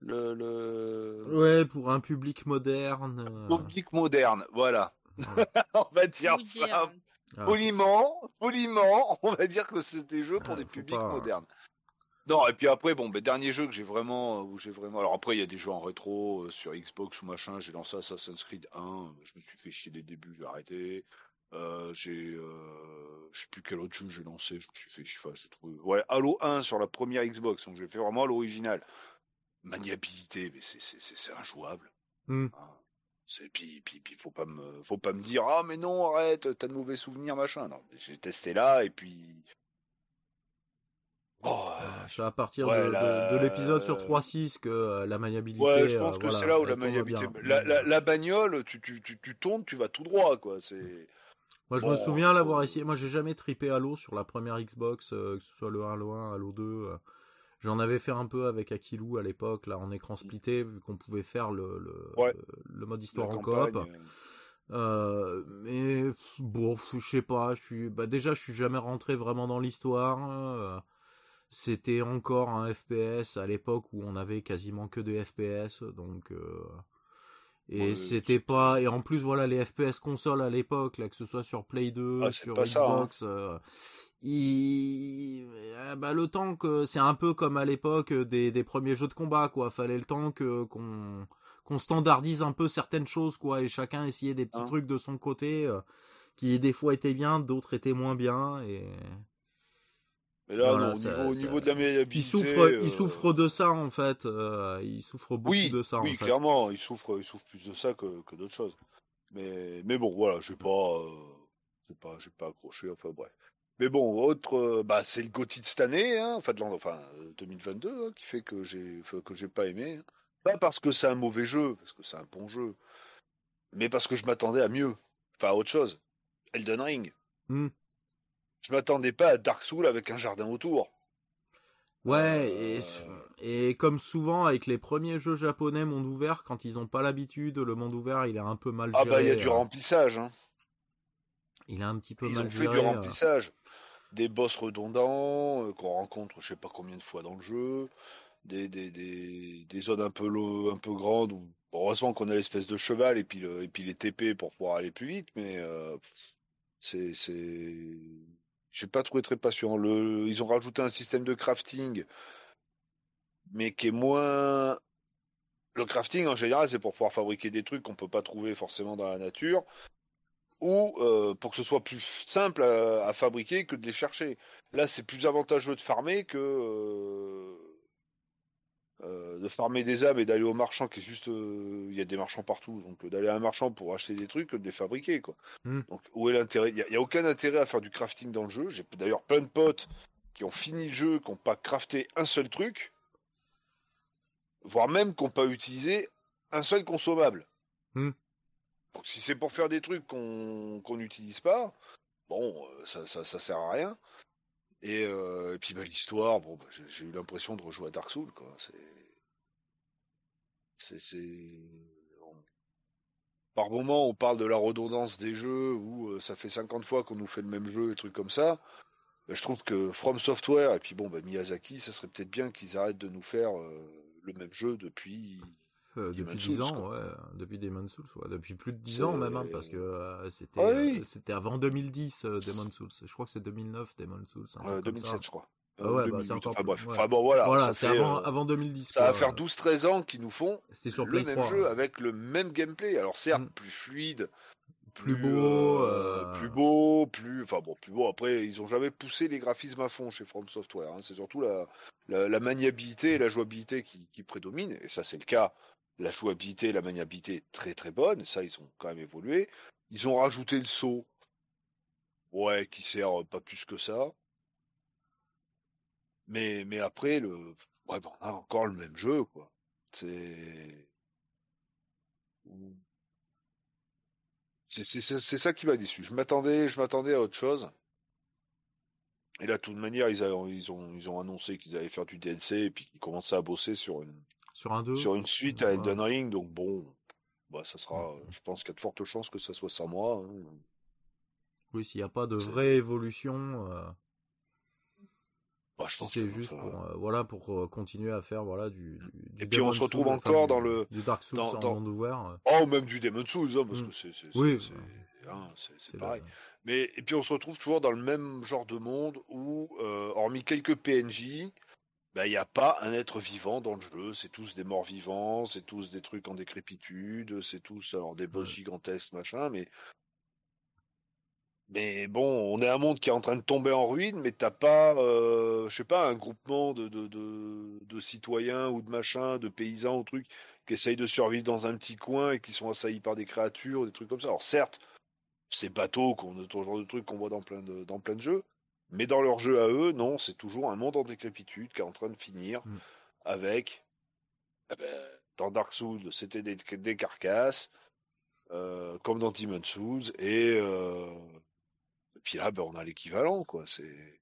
le, le... Ouais, pour un public moderne. euh, public moderne, voilà. on va dire Vous ça. dire, Ah, poliment, poliment, on va dire que c'est des jeux pour Ah, des publics pas- modernes. Non, et puis après, bon, ben, dernier jeu que j'ai vraiment, où j'ai vraiment, alors après, il y a des jeux en rétro euh, sur Xbox ou machin, j'ai lancé Assassin's Creed 1, je me suis fait chier dès le début, j'ai arrêté. Euh, j'ai, euh, je sais plus quel autre jeu j'ai lancé, je me suis fait chier, enfin, j'ai trouvé, ouais, Halo 1 sur la première Xbox, donc j'ai fait vraiment l'original. Maniabilité, mais c'est, c'est, c'est, c'est injouable. Hmm. Hein. C'est puis, puis, puis faut pas me, faut pas me dire ah mais non arrête, t'as de mauvais souvenirs machin. Non, j'ai testé là et puis. Oh, euh, euh, c'est à partir Ouais, de, de- la- de l'épisode sur 3.6 que euh, la maniabilité. ouais, je pense que voilà, c'est là où la maniabilité. La, la, la bagnole, tu, tu, tu, tu tournes, tu vas tout droit quoi. C'est. Moi, je Bon, me souviens l'avoir essayé. Moi, j'ai jamais tripé Halo sur la première Xbox, euh, que ce soit le Halo 1, Halo 2. euh. J'en avais fait un peu avec Akilou à l'époque, là, en écran splitté, vu qu'on pouvait faire le, le, Ouais. le, le mode histoire en coop. euh, mais bon, je sais pas. Je suis, bah déjà, je suis jamais rentré vraiment dans l'histoire. C'était encore un FPS à l'époque où on avait quasiment que des FPS, donc. euh, et Ouais, c'était pas. Et en plus, voilà, les FPS consoles à l'époque, là, que ce soit sur Play 2, Ah, sur ça, hein. Xbox. euh, il... bah, le temps que c'est un peu comme à l'époque des, des premiers jeux de combat quoi fallait le temps que qu'on qu'on standardise un peu certaines choses quoi et chacun essayait des petits Hein. trucs de son côté euh, qui des fois étaient bien d'autres étaient moins bien et Mais là, Voilà, non, au, ça- niveau, au ça- niveau de la il souffre euh, il souffre de ça en fait euh, il souffre beaucoup Oui, de ça oui, en fait clairement, il souffre, il souffre plus de ça que, que d'autres choses. Mais, mais bon, voilà, j'ai pas, euh, j'ai pas, j'ai pas accroché. Enfin bref. Mais bon, autre, euh, bah c'est le Gotti de cette année, hein, enfin de l'an, enfin euh, 2022, hein, qui fait que j'ai, que j'ai pas aimé. Pas parce que c'est un mauvais jeu, parce que c'est un bon jeu, mais parce que je m'attendais à mieux, enfin à autre chose. Elden Ring. Hmm. Je m'attendais pas à Dark Souls avec un jardin autour. Ouais, Euh, et, et comme souvent avec les premiers jeux japonais monde ouvert, quand ils ont pas l'habitude, le monde ouvert il est un peu mal Ah géré. bah il y a du euh, remplissage. Hein. il est un petit peu Ils mal ont fait géré. du euh. remplissage. Des boss redondants euh, qu'on rencontre je sais pas combien de fois dans le jeu. Des, des, des, des zones un peu, un peu grandes. Où, heureusement qu'on a l'espèce de cheval et puis, le, et puis les TP pour pouvoir aller plus vite. Mais euh, c'est... J'ai pas trouvé très patient. Ils ont rajouté un système de crafting, mais qui est moins le crafting en général, c'est pour pouvoir fabriquer des trucs qu'on peut pas trouver forcément dans la nature, ou euh, pour que ce soit plus simple à, fabriquer que de les chercher. Là, c'est plus avantageux de farmer que euh, de farmer des âmes et d'aller au marchand qui est juste, il y a des marchands partout, donc d'aller à un marchand pour acheter des trucs que de les fabriquer quoi. Hmm. Donc où est l'intérêt? Il y, a aucun intérêt à faire du crafting dans le jeu. J'ai d'ailleurs plein de potes qui ont fini le jeu, qui n'ont pas crafté un seul truc voire même qu'on peut utiliser un seul consommable. Hmm. Donc si c'est pour faire des trucs qu'on n'utilise pas, bon, euh, ça, ça, ça, sert à rien. Et, euh, et puis bah, l'histoire, bon, bah, j'ai eu l'impression de rejouer à Dark Souls, quoi. C'est, Par moment, on parle de la redondance des jeux où euh, ça fait 50 fois qu'on nous fait le même jeu et trucs comme ça. Bah, je trouve que From Software et puis bon, bah, Miyazaki, ça serait peut-être bien qu'ils arrêtent de nous faire le même jeu depuis euh, depuis 10 ans, ouais, depuis Demon's Souls, ouais, depuis plus de 10 ans même, hein, parce que euh, c'était ah euh, c'était avant 2010 Demon's Souls. Je crois que c'est 2009 Demon's Souls. 2007, je crois. Ah ouais, bah, c'est encore enfin, bref. Enfin bon, voilà. voilà c'est avant, avant 2010. Ça va faire 12-13 ans qu'ils nous font sur le même jeu avec le même gameplay. Alors certes, mm. plus fluide, plus, beau, euh... plus beau, plus, enfin bon, plus beau. Après, ils ont jamais poussé les graphismes à fond chez From Software. Hein. C'est surtout la, la, maniabilité et la jouabilité qui, qui prédominent. Et ça, c'est le cas. La jouabilité la maniabilité très très bonne. Ça, ils ont quand même évolué. Ils ont rajouté le saut. Ouais, qui sert pas plus que ça. Mais, mais après, le, ouais, bon, on a encore le même jeu, quoi. C'est, c'est ça qui m'a déçu. Je m'attendais, je m'attendais à autre chose. Et là, de toute manière, ils, ils ont, ils ont annoncé qu'ils allaient faire du DLC et puis qu'ils commençaient à bosser sur une, sur un sur une suite à Elden Ring. Donc bon, bah, ça sera, je pense qu'il y a de fortes chances que ça soit sans moi. Hein. Oui, s'il n'y a pas de vraie évolution. Euh... Bah, je pense c'est juste pour, euh, voilà, pour euh, continuer à faire voilà, du, du Et puis on se retrouve encore dans le. Du Dark Souls dans, en monde ouvert. Oh, même du Demon Souls, hein, parce mm. que c'est. Oui, hein, c'est pareil. Mais, et puis on se retrouve toujours dans le même genre de monde où, hormis quelques PNJ, bah, il n'y a pas un être vivant dans le jeu. C'est tous des morts vivants, c'est tous des trucs en décrépitude, c'est tous alors des boss gigantesques, machin, mais mais bon, on est un monde qui est en train de tomber en ruine, mais t'as pas, euh, je sais pas, un groupement de, de, de, de, citoyens ou de machins, de paysans ou trucs, qui essayent de survivre dans un petit coin et qui sont assaillis par des créatures, des trucs comme ça. Alors certes, c'est bateau, qu'on ce genre de trucs qu'on voit dans plein de, dans plein de jeux, mais dans leur jeu à eux, non, c'est toujours un monde en décrépitude qui est en train de finir mm. avec, eh ben, dans Dark Souls, c'était des, des carcasses, euh, comme dans Demon's Souls, et euh, et puis là, ben, on a l'équivalent, quoi. C'est,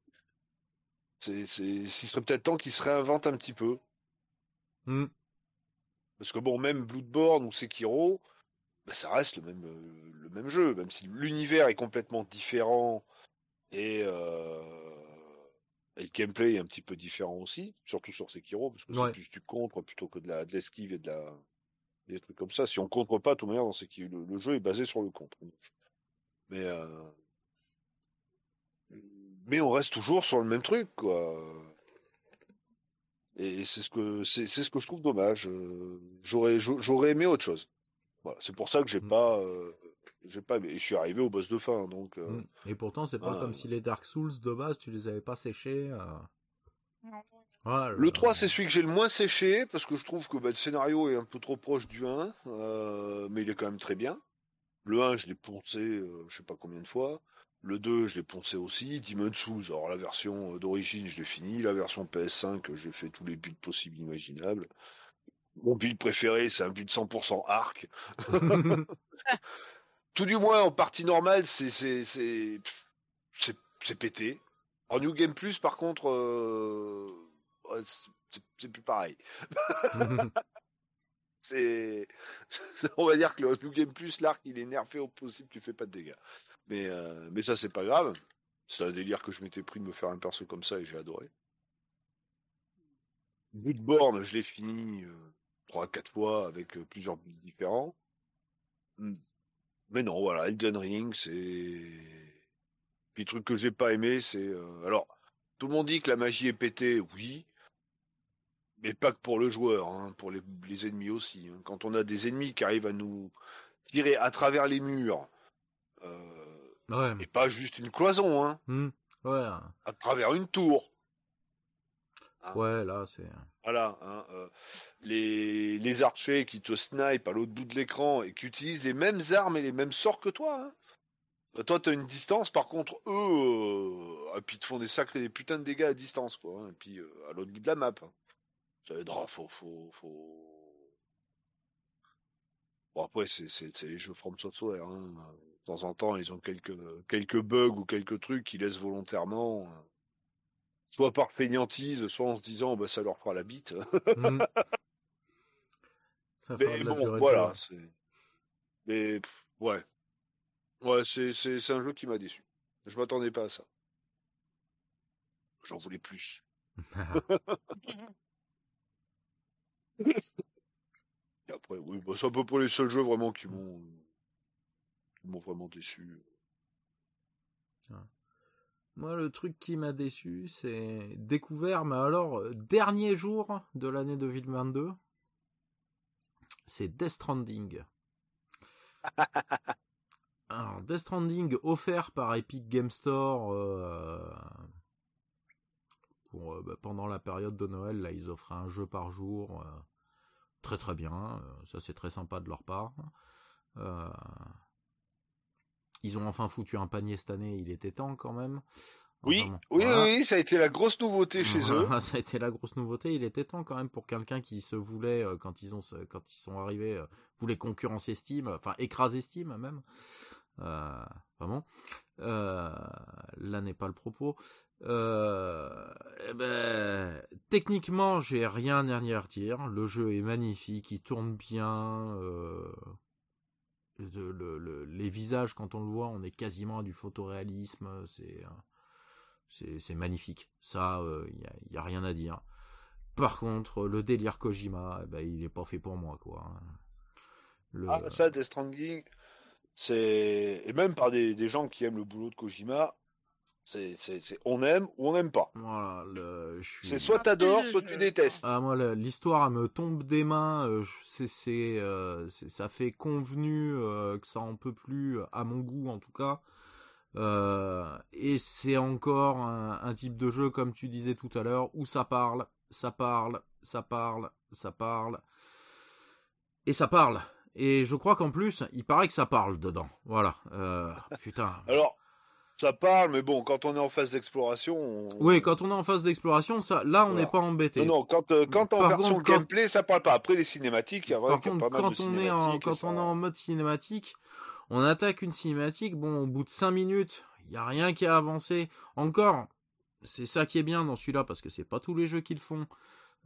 c'est, c'est, serait peut-être temps qu'ils se réinventent un petit peu. Hmm. Parce que bon, même Bloodborne ou Sekiro, ben, ça reste le même, euh, le même jeu, même si l'univers est complètement différent et, euh, et, le gameplay est un petit peu différent aussi, surtout sur Sekiro, parce que c'est plus du contre plutôt que de la, de l'esquive et de la, des trucs comme ça. Si on contre pas, tout manière, dans Sekiro, le, le, jeu est basé sur le contre. Mais euh, mais on reste toujours sur le même truc, quoi. Et c'est ce que c'est ce que je trouve dommage. Euh, j'aurais j'aurais aimé autre chose. Voilà, c'est pour ça que j'ai mmh. pas euh, j'ai pas je suis arrivé au boss de fin donc euh, mmh. Et pourtant, c'est pas comme si les Dark Souls de base, tu les avais pas séchés. le 3, c'est celui que j'ai le moins séché parce que je trouve que bah, le scénario est un peu trop proche du 1, mais il est quand même très bien. Le 1, je l'ai poncé je sais pas combien de fois. Le 2, je l'ai poncé aussi. Demon's Souls, alors la version euh, d'origine, je l'ai fini. La version PS5, j'ai fait tous les builds possibles imaginables. Mon build préféré, c'est un build 100% arc. Tout du moins, en partie normale, c'est, c'est, c'est, c'est, pété. En New Game Plus, par contre, euh, c'est, plus pareil. c'est, on va dire que le New Game Plus, l'arc, il est nerfé au possible, tu fais pas de dégâts. Mais, euh, mais ça, c'est pas grave. C'est un délire que je m'étais pris de me faire un perso comme ça et j'ai adoré. Bloodborne, je l'ai fini euh, trois, quatre fois avec euh, plusieurs builds différents. Mais non, voilà, Elden Ring, c'est. Puis le truc que j'ai pas aimé, c'est. Alors, tout le monde dit que la magie est pétée, oui. mais pas que pour le joueur, hein, pour les, ennemis aussi. Hein. Quand on a des ennemis qui arrivent à nous tirer à travers les murs, euh, et pas juste une cloison, hein, mmh. ouais. à travers une tour. Hein. Ouais, là, c'est. Voilà, euh, les, archers qui te snipe à l'autre bout de l'écran et qui utilisent les mêmes armes et les mêmes sorts que toi. Bah, toi, tu as une distance, par contre, eux, euh, et puis ils te font des sacrés, des putains de dégâts à distance, quoi. Et puis, à l'autre bout de la map. Ça aidera, faut, faut, faut... Bon, après, c'est les jeux From Software. Hein. De temps en temps, ils ont quelques, quelques bugs ou quelques trucs qui laissent volontairement, soit par feignantise, soit en se disant, bah, ça leur fera la bite. Mmh. ça Mais bon, voilà. Mais, ouais. Ouais, c'est un jeu qui m'a déçu. Je m'attendais pas à ça. J'en voulais plus. Et après, oui, bah, c'est un peu pour les seuls jeux vraiment qui m'ont, m'ont vraiment déçu. Ah. Moi, le truc qui m'a déçu, c'est découvert, mais alors, euh, dernier jour de l'année 2022, c'est Death Stranding. alors, Death Stranding offert par Epic Game Store euh, pour, euh, bah, pendant la période de Noël, là, ils offraient un jeu par jour. Euh, très très bien. Ça, c'est très sympa de leur part. Ils ont enfin foutu un panier cette année. Il était temps quand même. Oui, oui, oui, ça a été la grosse nouveauté chez eux. ça a été la grosse nouveauté. Il était temps quand même pour quelqu'un qui se voulait, quand ils ont, quand ils sont arrivés, voulait concurrencer Steam, enfin écraser Steam même. vraiment. là n'est pas le propos. Euh, eh ben, techniquement, j'ai rien à dire. Le jeu est magnifique, il tourne bien. Euh, les visages, quand on le voit, on est quasiment à du photoréalisme. C'est c'est magnifique. Ça, il euh, y, a, rien à dire. Par contre, le délire Kojima, eh ben, il est pas fait pour moi, quoi. Le... Ah, ça, Death Stranding, c'est et même par des gens qui aiment le boulot de Kojima, c'est, on aime ou on n'aime pas. Voilà, C'est soit t'adores, soit tu détestes. Ah, moi, l'histoire, me tombe des mains. Euh, euh, c'est, ça fait convenu euh, que ça en peut plus, à mon goût en tout cas. et c'est encore un, type de jeu, comme tu disais tout à l'heure, où ça parle, ça parle, ça parle, ça parle. Et ça parle. Et je crois qu'en plus, il paraît que ça parle dedans. Voilà. putain. Alors, ça parle, mais bon, quand on est en phase d'exploration. Oui, quand on est en phase d'exploration, ça, là, on n'est pas embêté. Non, non, quand, euh, quand en version gameplay, ça parle pas. Après les cinématiques, il y a vraiment Par contre, quand on est en, quand on est en mode cinématique, on attaque une cinématique. Bon, au bout de 5 minutes, il y a rien qui a avancé. Encore, c'est ça qui est bien dans celui-là parce que c'est pas tous les jeux qui le font.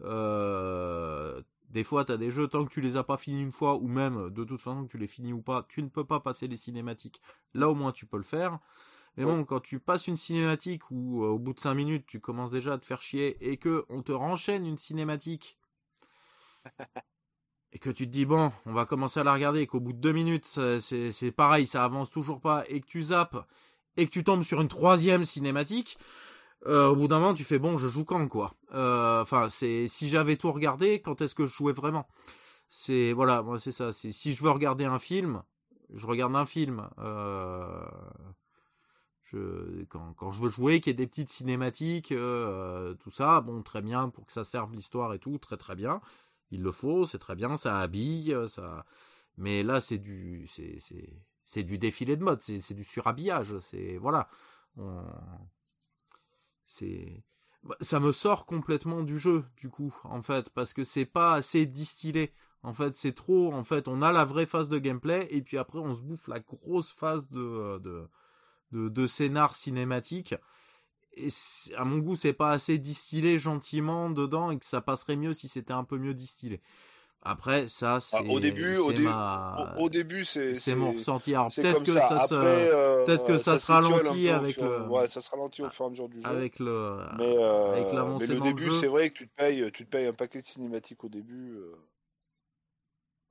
Euh, des fois, tu as des jeux, tant que tu les as pas finis une fois, ou même, de toute façon, que tu les finis ou pas, tu ne peux pas passer les cinématiques. Là, au moins, tu peux le faire. Mais bon, quand tu passes une cinématique où euh, au bout de 5 minutes tu commences déjà à te faire chier et que on te renchaîne une cinématique et que tu te dis bon, on va commencer à la regarder et qu'au bout de 2 minutes c'est pareil, ça avance toujours pas et que tu zappes et que tu tombes sur une troisième cinématique, euh, au bout d'un moment tu fais bon, je joue quand quoi? Euh, enfin, c'est si j'avais tout regardé, quand est-ce que je jouais vraiment? C'est voilà, moi c'est ça. C'est si je veux regarder un film, je regarde un film. Euh, quand, je veux jouer, qu'il y ait des petites cinématiques, euh, tout ça, bon, très bien pour que ça serve l'histoire et tout, très très bien. Il le faut, c'est très bien, ça habille, ça. Mais là, c'est du, c'est, c'est, du défilé de mode, c'est, du surhabillage, c'est voilà. C'est, ça me sort complètement du jeu, du coup, en fait, parce que c'est pas assez distillé. En fait, c'est trop. En fait, on a la vraie phase de gameplay et puis après, on se bouffe la grosse phase de, de de, de scénar cinématique. Et à mon goût, c'est pas assez distillé gentiment dedans et que ça passerait mieux si c'était un peu mieux distillé. Après, ça, ah, c'est. au début, au, au, début, c'est. C'est mon ressenti. Alors peut-être que ça, se, euh, peut-être que ça, se ralentit avec le. Ouais, ça se ralentit au fur et à mesure du jeu. Avec le. Mais, euh, avec mais le début, c'est vrai que tu te payes, tu te payes un paquet de cinématiques au début. Euh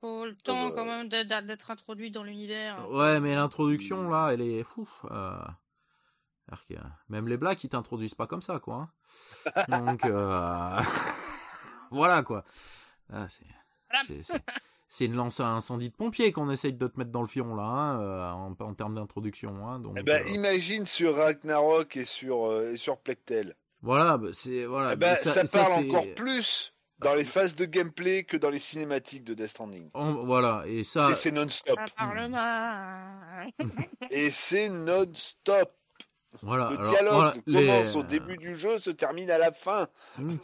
faut le temps quand même d'être introduit dans l'univers. Ouais, mais l'introduction là, elle est fou. Euh... Même les blagues, ils t'introduisent pas comme ça, quoi. Hein. Donc, euh... voilà quoi. Ah, c'est, une lance à incendie de pompier qu'on essaye de te mettre dans le fion là, hein, euh, en, en termes d'introduction. Hein, donc, Eh ben, euh, imagine sur Ragnarok et sur, euh, et sur Plectel. voilà, bah, c'est voilà. Eh ben, ça, ça, parle encore plus dans les phases de gameplay que dans les cinématiques de Death Stranding. voilà, et ça, Et c'est non-stop. Et c'est non-stop. voilà. Le Ah, alors, dialogue voilà, les- commence au début du jeu, se termine à la fin. Mm.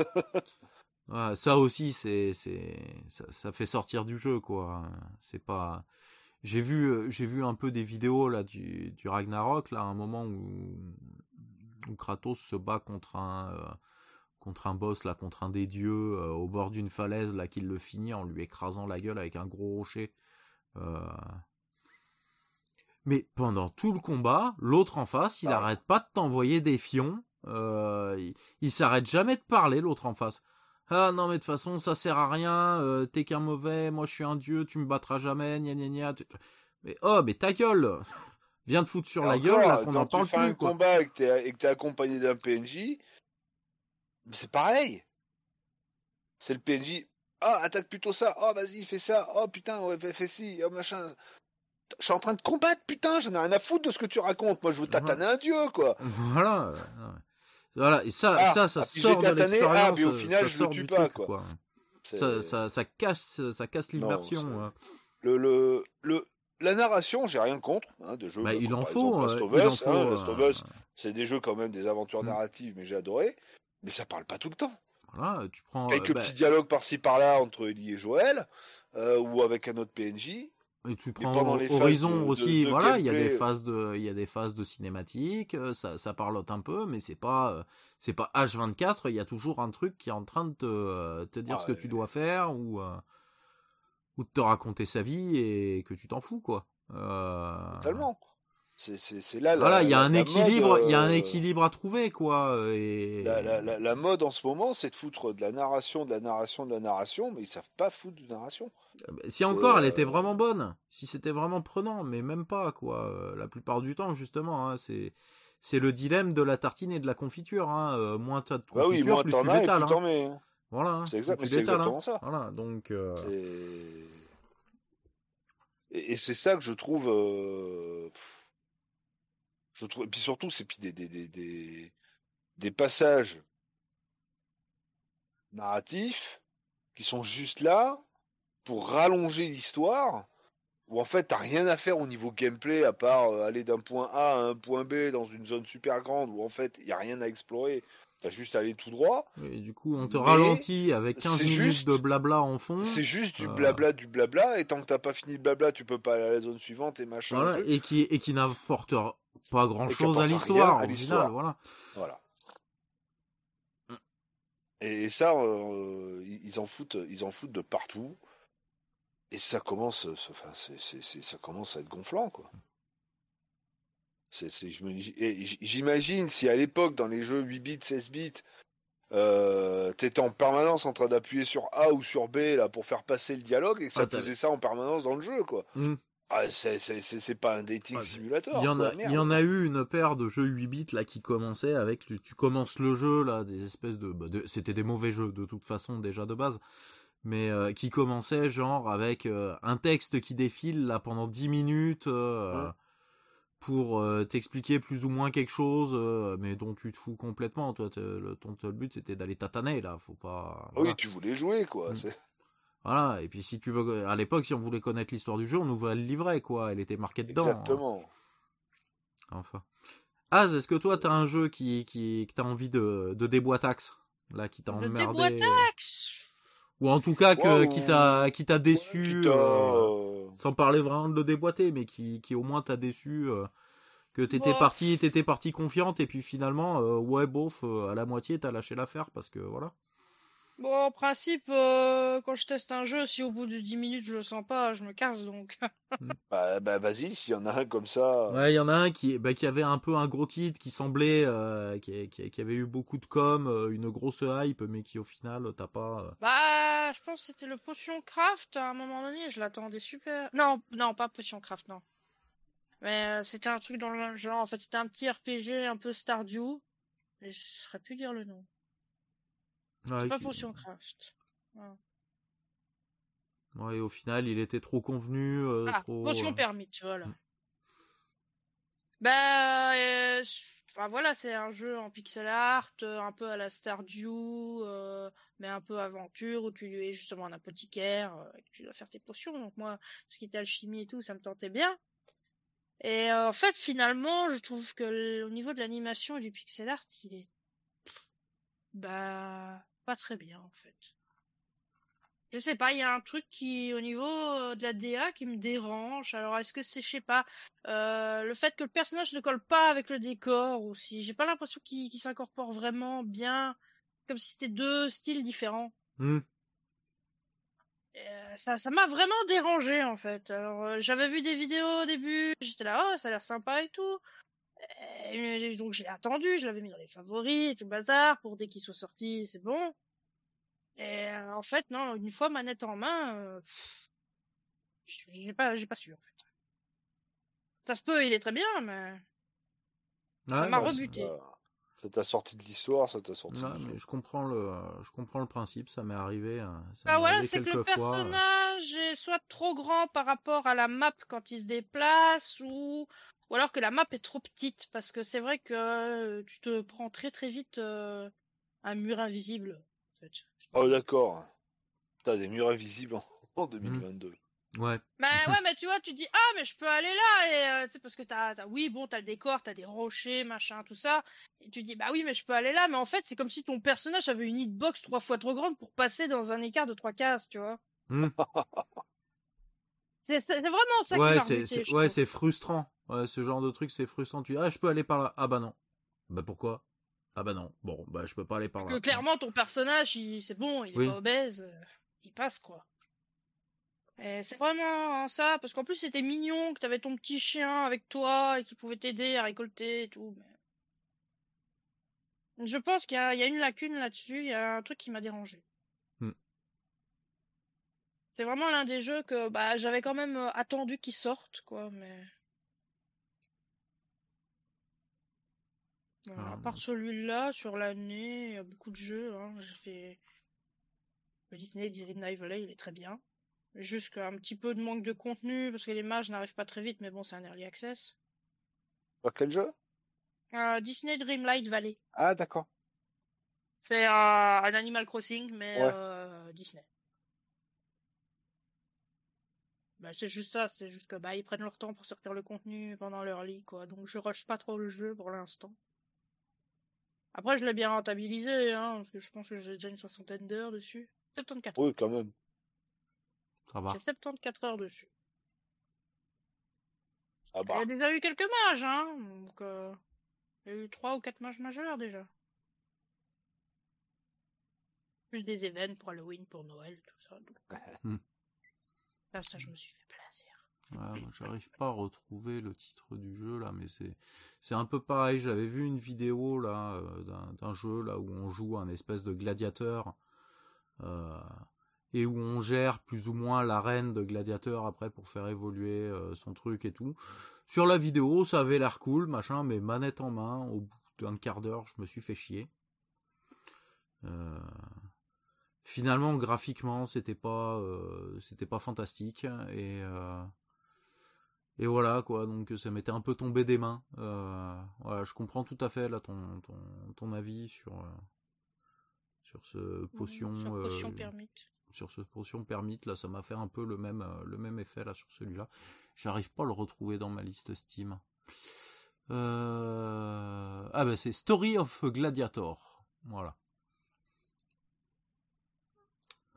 Ouais, ça aussi, c'est, c'est, ça, ça fait sortir du jeu, quoi. C'est pas. J'ai vu, j'ai vu un peu des vidéos là du, du Ragnarok là, à un moment où, où Kratos se bat contre un, euh, contre un boss là, contre un des dieux euh, au bord d'une falaise là, qu'il le finit en lui écrasant la gueule avec un gros rocher. Euh, Mais pendant tout le combat, l'autre en face, il Ah. arrête pas de t'envoyer des fions. Euh, il, il s'arrête jamais de parler, l'autre en face. Ah non, mais de toute façon, ça sert à rien. euh, T'es qu'un mauvais. Moi, je suis un dieu. Tu me battras jamais. Gna gna gna. Mais oh, mais ta gueule. Viens te foutre sur la gueule là qu'on quand en parle tu fais plus. un quoi. combat et que t'es et que t'es accompagné d'un PNJ, c'est pareil. C'est le PNJ. Ah, attaque plutôt ça. Oh, vas-y, fais ça. Oh, putain, ouais, fais, ci. Oh, machin. Je suis en train de combattre, putain. J'en ai rien à foutre de ce que tu racontes. Moi, je veux tataner un dieu, quoi. Voilà. Voilà. Et ça, Ah, ça, ça sort de ah, l'expérience. au final, ça je le sort tue du pas, truc, quoi. Ça, ça, ça casse, ça casse l'immersion. hein. le, le, le, la narration, j'ai rien contre, hein, de jeux. Bah, il en faut. Last of il en Us, faut. hein, Last of Us, c'est des jeux quand même, des aventures Mm. narratives, mais j'ai adoré. Mais ça parle pas tout le temps. Voilà, tu prends. Quelques euh, bah, petits dialogues par-ci par-là entre Ellie et Joël, euh, ou avec un autre PNJ. Et tu prends Horizon de- aussi, de voilà, il y a des euh. phases de, il y a des phases de cinématique, euh, ça, ça parlote un peu, mais c'est pas, c'est pas H24, il y a toujours un truc qui est en train de te, te dire ce que tu dois faire ou, ou de te raconter sa vie et que tu t'en fous, quoi. Euh, Totalement. C'est, là. Voilà, il y a un équilibre, il y a un équilibre à trouver, quoi. Et La, la, la, la mode en ce moment, c'est de foutre de la narration, de la narration, de la narration, mais ils savent pas foutre de narration. Si C'est, encore, elle euh, était vraiment bonne, si c'était vraiment prenant, mais même pas quoi. Euh, La plupart du temps, justement, hein, c'est c'est le dilemme de la tartine et de la confiture. Hein. Euh, moins t'as de Bah oui, confiture, moins plus tu l'étales. hein. hein. Voilà. hein, C'est exact- exactement ça. Voilà, donc. euh. Et, et c'est ça que je trouve. euh, Je trouve. Et puis surtout, c'est puis des, des, des, des, passages narratifs qui sont juste là pour rallonger l'histoire. Où en fait, t'as rien à faire au niveau gameplay à part euh, aller d'un point A à un point B dans une zone super grande où en fait, il y a rien à explorer. T'as juste à aller tout droit. Et du coup, on te Mais ralentit avec 15 c'est minutes juste- de blabla en fond. C'est juste du euh, blabla, du blabla, et tant que t'as pas fini le blabla, tu peux pas aller à la zone suivante et machin. Voilà, et qui et qui n'apporte pas grand chose à l'histoire. final, voilà. Voilà. Et ça, euh, ils ils en foutent, ils en foutent de partout. Et ça commence, euh, enfin, ça commence à être gonflant, quoi. C'est, c'est, je me, et j- j'imagine si à l'époque, dans les jeux 8 bits, 16 bits, euh, t'étais en permanence en train d'appuyer sur A ou sur B là pour faire passer le dialogue et que ça Ah, faisait ça en permanence dans le jeu, quoi. Mm. Ah, c'est, pas un dating Ah, simulator. Il y en a, merde. il y en a eu une paire de jeux 8 bits là qui commençaient avec tu commences le jeu là des espèces de, bah, de- c'était des mauvais jeux de toute façon déjà de base mais euh, qui commençaient genre avec euh, un texte qui défile là pendant 10 minutes euh, Ouais. pour t'expliquer plus ou moins quelque chose mais dont tu te fous complètement toi le, ton seul but c'était d'aller tataner là faut pas Ah voilà. Oui, tu voulais jouer, quoi. Mm. C'est... Voilà, et puis si tu veux à l'époque si on voulait connaître l'histoire du jeu on ouvrait le livret quoi elle était marquée dedans hein. Exactement. Enfin. Az, est-ce que toi, t'as un jeu qui, qui, que t'as envie de, de déboîtax Là, qui t'a emmerdé? Ou en tout cas, que, Ouais, qui t'a, qui t'a déçu, Qui euh, euh, sans parler vraiment de le déboîter, mais qui, qui au moins t'a déçu, euh, que t'étais Bof. parti, t'étais parti confiante, et puis finalement, euh, ouais, bof, euh, à la moitié, t'as lâché l'affaire, parce que voilà. Bon, en principe, euh, quand je teste un jeu, si au bout de 10 minutes je le sens pas, je me casse donc. Bah, bah vas-y, s'il y en a un comme ça. Ouais, il y en a un qui, bah, qui avait un peu un gros titre, qui semblait, euh, qui, qui, qui avait eu beaucoup de com, euh, une grosse hype, mais qui au final, t'as pas... euh, Bah, je pense que c'était le Potion Craft à un moment donné, je l'attendais super. Non, non, pas Potion Craft, non. Mais euh, c'était un truc dans le même genre. En fait, c'était un petit RPG un peu Stardew. Mais je saurais plus dire le nom. Ouais, C'est pas qui- Potion Craft. Ouais, au final, il était trop convenu, euh, Ah, trop. potion euh, permite, voilà. Mm. Bah, euh, enfin voilà, c'est un jeu en pixel art, un peu à la Stardew, euh, mais un peu aventure où tu es justement un apothicaire et que tu dois faire tes potions. Donc moi, tout ce qui était alchimie et tout, ça me tentait bien. Et euh, en fait, finalement, je trouve que au niveau de l'animation et du pixel art, il est bah pas très bien en fait. Je sais pas, il y a un truc qui, au niveau euh, de la DA, qui me dérange. Alors, est-ce que c'est, je sais pas, euh, le fait que le personnage ne colle pas avec le décor ou si j'ai pas l'impression qu'il s'incorpore vraiment bien, comme si c'était deux styles différents. hmm. Euh, ça, ça m'a vraiment dérangé en fait. Alors, euh, j'avais vu des vidéos au début, j'étais là, oh, ça a l'air sympa et tout. Et donc, j'ai attendu, je l'avais mis dans les favoris et tout le bazar pour dès qu'il soit sorti, c'est bon. Et euh, en fait, non, une fois manette en main, euh, j'ai pas, j'ai pas su en fait. Ça se peut, il est très bien, mais ça m'a bah, rebuté. Bah, ça t'a sorti de l'histoire, ça t'a sorti. Ouais, du mais je comprends le, je comprends le principe. Ça m'est arrivé. euh, Ça Ah m'est voilà, c'est que le euh. personnage est soit trop grand par rapport à la map quand il se déplace, ou ou alors que la map est trop petite, parce que c'est vrai que euh, tu te prends très très vite euh, un mur invisible. En fait. Oh d'accord. T'as des murs invisibles en, en 2022. Ouais. Bah ouais, mais tu vois, tu dis ah mais je peux aller là et euh, c'est parce que t'as, t'as oui bon t'as le décor, t'as des rochers machin tout ça et tu dis bah oui mais je peux aller là mais en fait c'est comme si ton personnage avait une hitbox trois fois trop grande pour passer dans un écart de trois cases tu vois. Hmm. C'est, vraiment ça qui Ouais, c'est, ouais, c'est frustrant. Ouais, ce genre de truc, c'est frustrant. Tu dis, ah, je peux aller par là. Ah bah non. Bah pourquoi? Ah bah non. Bon, bah je peux pas aller par là. que clairement ton personnage il, c'est bon il est Oui. pas obèse euh, il passe quoi. C'est vraiment ça parce qu'en plus c'était mignon que t'avais ton petit chien avec toi et qui pouvait t'aider à récolter et tout. Mais... Je pense qu'il y a, il y a une lacune là-dessus, il y a un truc qui m'a dérangé. Hmm. C'est vraiment l'un des jeux que bah j'avais quand même euh, attendu qu'il sorte quoi mais. À Ah, part celui-là, sur l'année, il y a beaucoup de jeux. Hein. J'ai fait le Disney Dream Valley, il est très bien. Juste qu'un petit peu de manque de contenu, parce que les mages n'arrivent pas très vite, mais bon, c'est un early access. Quel jeu? Euh, Disney Dreamlight Valley. Ah d'accord. C'est un, un Animal Crossing, mais Ouais. euh, Disney. Bah, c'est juste ça, c'est juste que bah ils prennent leur temps pour sortir le contenu pendant leur lit, quoi. Donc je rush pas trop le jeu pour l'instant. Après, je l'ai bien rentabilisé, hein, parce que je pense que j'ai déjà une soixantaine d'heures dessus. 74 Oui quand même. Ça va. J'ai 74 heures dessus. Ah Il bah. y a déjà eu quelques mages, hein. Donc, euh, il y a eu trois ou quatre mages majeurs déjà. Plus des événements pour Halloween, pour Noël, tout ça. Donc, euh, Hmm. Là, ça, je me suis fait. J'arrive pas à retrouver le titre du jeu là, mais c'est c'est un peu pareil. J'avais vu une vidéo là euh, d'un jeu là où on joue un espèce de gladiateur euh, et où on gère plus ou moins l'arène de gladiateur après pour faire évoluer euh, son truc et tout. Sur la vidéo, ça avait l'air cool, machin, mais manette en main, au bout d'un quart d'heure, je me suis fait chier. Finalement, graphiquement, c'était pas, c'était pas fantastique et et voilà quoi. Donc ça m'était un peu tombé des mains. Euh, voilà, je comprends tout à fait là ton ton, ton avis sur euh, sur ce potion Sur potion euh, permite. sur ce potion permite là ça m'a fait un peu le même euh, le même effet là sur celui-là j'arrive pas à le retrouver dans ma liste Steam euh... ah bah c'est Story of Gladiator voilà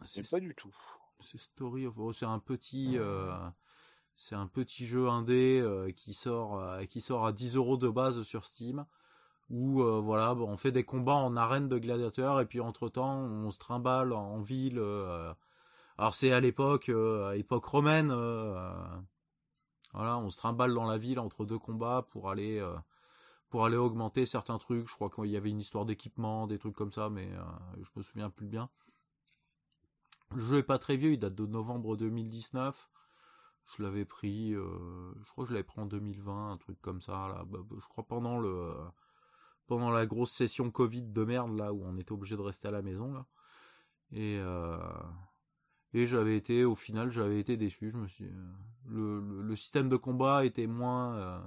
C'est pas du tout. c'est Story of oh, c'est un petit euh, c'est un petit jeu indé euh, qui sort euh, qui sort à 10 euros de base sur Steam où euh, voilà on fait des combats en arène de gladiateurs et puis entre temps on se trimballe en ville alors c'est à l'époque époque romaine voilà on se trimballe dans la ville entre deux combats pour aller pour aller augmenter certains trucs je crois qu'il y avait une histoire d'équipement des trucs comme ça mais je me souviens plus bien le jeu est pas très vieux, il date de novembre 2019. Je l'avais pris, euh, je crois que je l'avais pris en 2020, un truc comme ça. Là, Bah, bah, je crois pendant le pendant la grosse session Covid de merde là où on était obligé de rester à la maison là. Et euh, et j'avais été, au final, j'avais été déçu. Je me suis, le, le, système de combat était moins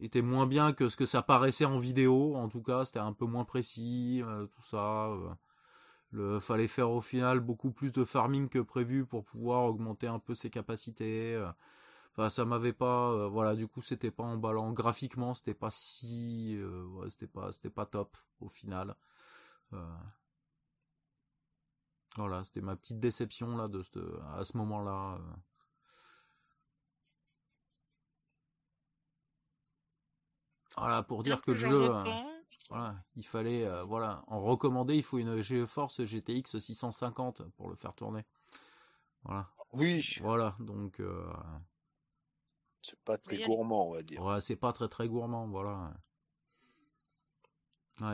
était moins bien que ce que ça paraissait en vidéo. En tout cas, c'était un peu moins précis, tout ça. Le, fallait faire au final beaucoup plus de farming que prévu pour pouvoir augmenter un peu ses capacités. Enfin, ça m'avait pas, euh, voilà, du coup, c'était pas emballant. Graphiquement, c'était pas si, euh, ouais, c'était pas, c'était pas top au final. Euh, voilà, c'était ma petite déception là de à ce moment-là. Voilà, pour dire que le jeu, voilà, il fallait, voilà, en recommander, il faut une GeForce GTX 650 pour le faire tourner. Voilà. Oui. Voilà, donc. C'est pas très gourmand, on va dire. Ouais, c'est pas très très gourmand, voilà.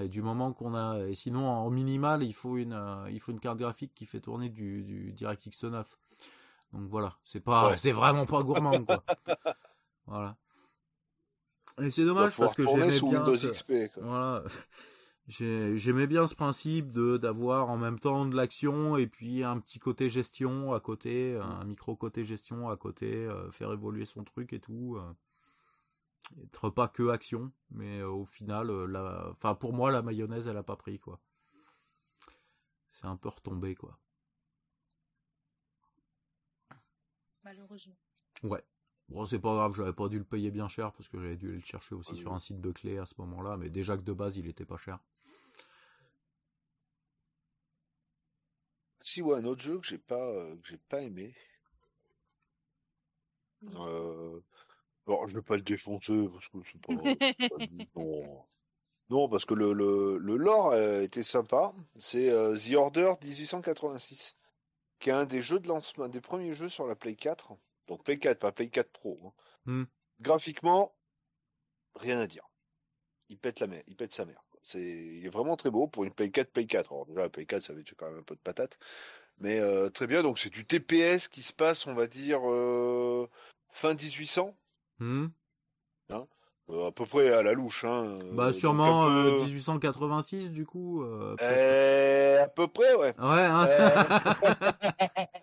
et du moment qu'on a, et sinon en minimal, il faut une, euh, il faut une carte graphique qui fait tourner du, du DirectX 9. Donc voilà, c'est pas, c'est vraiment pas gourmand quoi. voilà. Et c'est dommage parce que j'aimais bien. Windows XP, Voilà j'aimais bien ce principe de d'avoir en même temps de l'action et puis un petit côté gestion à côté, un micro côté gestion à côté, euh, faire évoluer son truc et tout. Euh, être pas que action, mais euh, au final, la, enfin pour moi la mayonnaise elle a pas pris quoi. C'est un peu retombé quoi. Malheureusement. Ouais. Bon, c'est pas grave, j'avais pas dû le payer bien cher parce que j'avais dû le chercher aussi sur un site de clés à ce moment-là, mais déjà que de base il était pas cher. Si, ouais, un autre jeu que j'ai pas, euh, que j'ai pas aimé. Euh... Alors, je vais pas le défoncer parce que c'est pas. non. non. parce que le, le, le lore euh, était sympa. C'est euh, The Order 1886, qui est un des jeux de lancement, des premiers jeux sur la Play 4. Donc Play 4, pas Play 4 Pro. Hein. Hmm. Graphiquement, rien à dire. Il pète la mer, il pète sa mère. C'est, il est vraiment très beau pour une Play 4, Play 4. Alors déjà, la Play 4, ça avait quand même un peu de patate. Mais euh, très bien, donc c'est du TPS qui se passe, on va dire, euh, fin 1800. Hmm. Hein euh, à peu près à la louche. Hein, bah sûrement 1886 du coup. à peu près, ouais. Ouais. Hein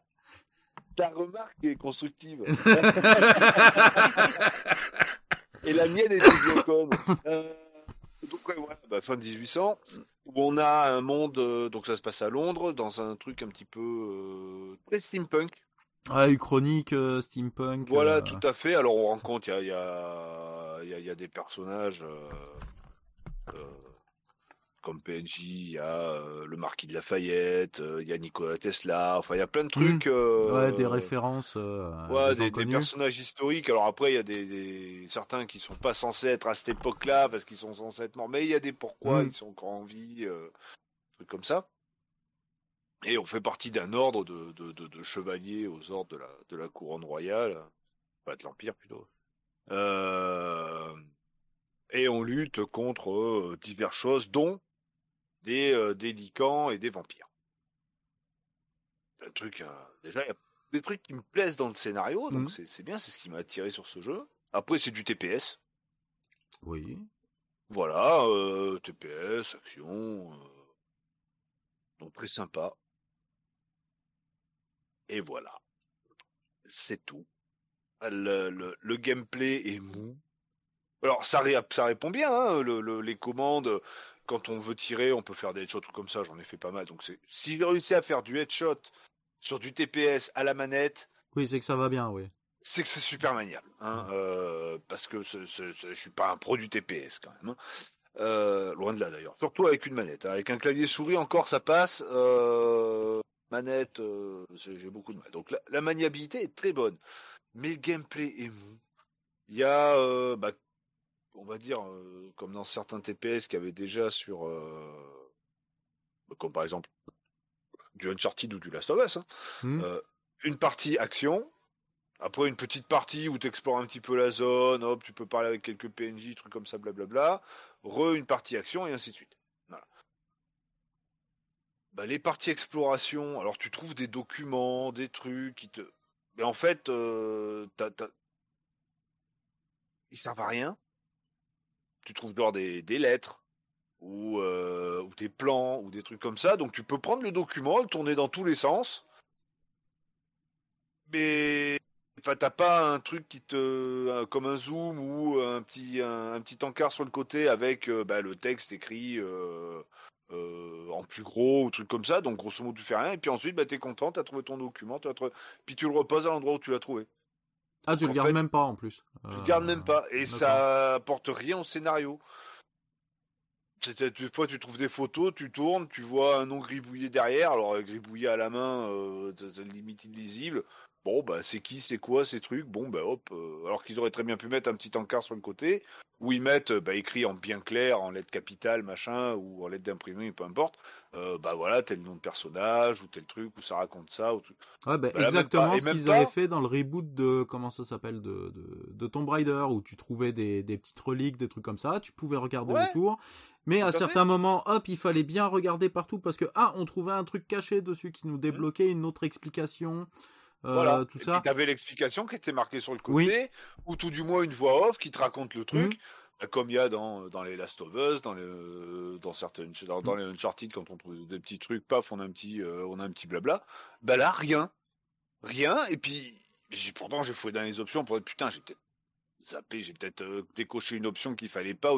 Ta remarque est constructive. Et la mienne est bien conne. Donc ouais, bah, fin 1800, où on a un monde, euh, donc ça se passe à Londres, dans un truc un petit peu euh, très steampunk. Ah, chronique euh, steampunk. Voilà, tout à fait. Alors on rencontre, il y a, y, a, y a, des personnages comme PNJ, il y a euh, le Marquis de Lafayette, euh, il y a Nikola Tesla, enfin il y a plein de trucs. Mmh. Euh, ouais, des références. ouais, des, personnages historiques. Alors après, il y a des, certains qui sont pas censés être à cette époque-là parce qu'ils sont censés être morts, mais il y a des pourquoi, mmh. ils sont encore en vie, trucs comme ça. Et on fait partie d'un ordre de, de, de, chevaliers aux ordres de la, de la couronne royale, pas de l'empire plutôt. et on lutte contre diverses choses, dont des, euh, des licans et des vampires. Un truc, euh, déjà, il y a des trucs qui me plaisent dans le scénario, donc mmh. c'est bien, c'est ce qui m'a attiré sur ce jeu. Après, c'est du TPS. Oui. Voilà, euh, TPS, action. donc très sympa. Et voilà. C'est tout. Le, le, le, gameplay est mou. Alors ça, ça répond bien, hein, le, les commandes, quand on veut tirer, on peut faire des headshots comme ça, j'en ai fait pas mal. Donc c'est si j'ai réussi à faire du headshot sur du TPS à la manette. Oui, c'est que ça va bien, oui. C'est que c'est super maniable, hein, euh, parce que je je suis pas un pro du TPS quand même. Hein. Euh, loin de là d'ailleurs. Surtout avec une manette. Hein. Avec un clavier souris encore ça passe. Euh, manette, j'ai beaucoup de mal. Donc la, maniabilité est très bonne, mais le gameplay est mou. Il y a bah, on va dire, euh, comme dans certains TPS qui avaient déjà sur, euh, comme par exemple du Uncharted ou du Last of Us, hein, mmh. euh, une partie action, après une petite partie où tu explores un petit peu la zone, hop, tu peux parler avec quelques PNJ, trucs comme ça, blablabla, re une partie action et ainsi de suite. Bah, les parties exploration, alors tu trouves des documents, des trucs qui te. Mais en fait, euh, ils servent à rien tu trouves dehors des, lettres, ou, euh, ou des plans ou des trucs comme ça. Donc tu peux prendre le document, le tourner dans tous les sens, mais t'as pas un truc qui te comme un zoom ou un petit un, petit encart sur le côté avec euh, bah, le texte écrit euh, en plus gros ou truc comme ça. Donc grosso modo tu fais rien et puis ensuite bah t'es content, t'as trouvé ton document, as trouvé... puis tu le reposes à l'endroit où tu l'as trouvé. Ah tu le gardes même pas en plus. Tu le gardes même pas et ça apporte rien au scénario. C'était des fois tu trouves des photos, tu tournes, tu vois un nom gribouillé derrière. Alors gribouillé à la main, euh, c'est limite illisible. Bon bah c'est qui, c'est quoi ces trucs? Bon bah hop. Euh, alors qu'ils auraient très bien pu mettre un petit encart sur le côté où ils mettent bah, écrit en bien clair, en lettres capitales, machin, ou en lettres d'imprimé, peu importe. Euh, bah voilà tel nom de personnage ou tel truc ou ça raconte ça ou truc. Ouais bah, exactement ce qu'ils avaient fait dans le reboot de comment ça s'appelle de, de, de Tomb Raider où tu trouvais des, des petites reliques, des trucs comme ça. Tu pouvais regarder autour. Mais à certains moments, hop, il fallait bien regarder partout parce que ah, on trouvait un truc caché dessus qui nous débloquait une autre explication. Euh, voilà. tout ça. Tu avais l'explication qui était marquée sur le côté, ou tout du moins une voix off qui te raconte le truc, mmh. comme il y a dans, dans les Last of Us, dans, les, dans certaines, dans, dans, les Uncharted, quand on trouve des petits trucs, paf, on a un petit, euh, on a un petit blabla. Bah là, rien, rien. Et puis, pourtant, j'ai fouillé dans les options pour être putain, j'ai peut-être zappé, j'ai peut-être euh, décoché une option qu'il fallait pas.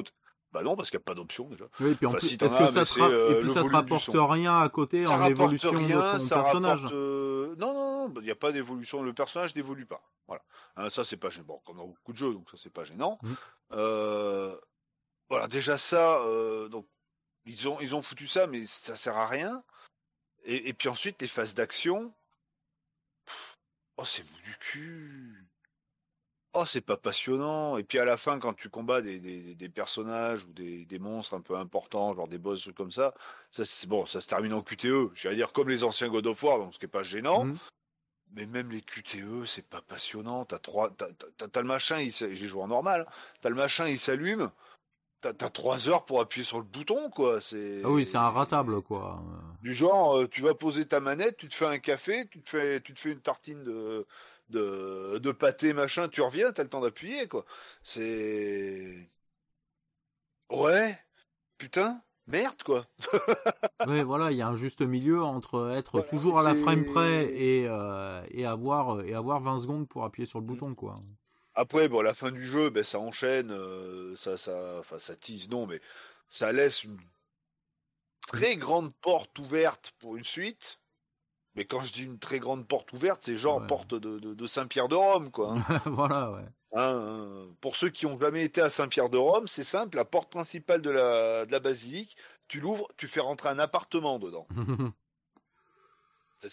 Bah non, parce qu'il n'y a pas d'option déjà. Oui, et puis en plus, que ça te euh, et puis ça te rapporte rien à côté en évolution de ton personnage? euh, Non, non, non, il n'y a pas d'évolution. Le personnage n'évolue pas. Voilà. Hein, ça, c'est pas gênant. Bon, comme dans beaucoup de jeux, donc ça, c'est pas gênant. Mmh. Euh, voilà, déjà ça, donc ils ont ils ont foutu ça, mais ça sert à rien. Et, et puis ensuite, les phases d'action. Oh, c'est du cul oh c'est pas passionnant et puis à la fin quand tu combats des, des, des personnages ou des, des, monstres un peu importants genre des boss comme ça ça bon ça se termine en QTE j'allais dire comme les anciens God of War donc ce qui est pas gênant mmh. Mais même les QTE c'est pas passionnant t'as trois t'as, t'as, le machin j'ai joué en normal t'as le machin il s'allume T'as, t'as trois heures pour appuyer sur le bouton, quoi. C'est. Ah oui, c'est un ratable, quoi. Du genre, euh, tu vas poser ta manette, tu te fais un café, tu te fais, tu te fais une tartine de, de, de pâté machin, tu reviens, t'as le temps d'appuyer quoi. C'est ouais, putain, merde quoi. ouais, voilà, il y a un juste milieu entre être toujours à la frame près et euh, et avoir et avoir 20 secondes pour appuyer sur le mmh. bouton quoi. Après, bon, la fin du jeu, ben ça enchaîne, euh, ça, ça, enfin, ça tease non, mais ça laisse une très grande porte ouverte pour une suite. Mais quand je dis une très grande porte ouverte, c'est genre porte de, de, Saint-Pierre de Rome, quoi. Hein. voilà, ouais. Hein, hein. pour ceux qui ont jamais été à Saint-Pierre de Rome, c'est simple, la porte principale de la, de la basilique, tu l'ouvres, tu fais rentrer un appartement dedans.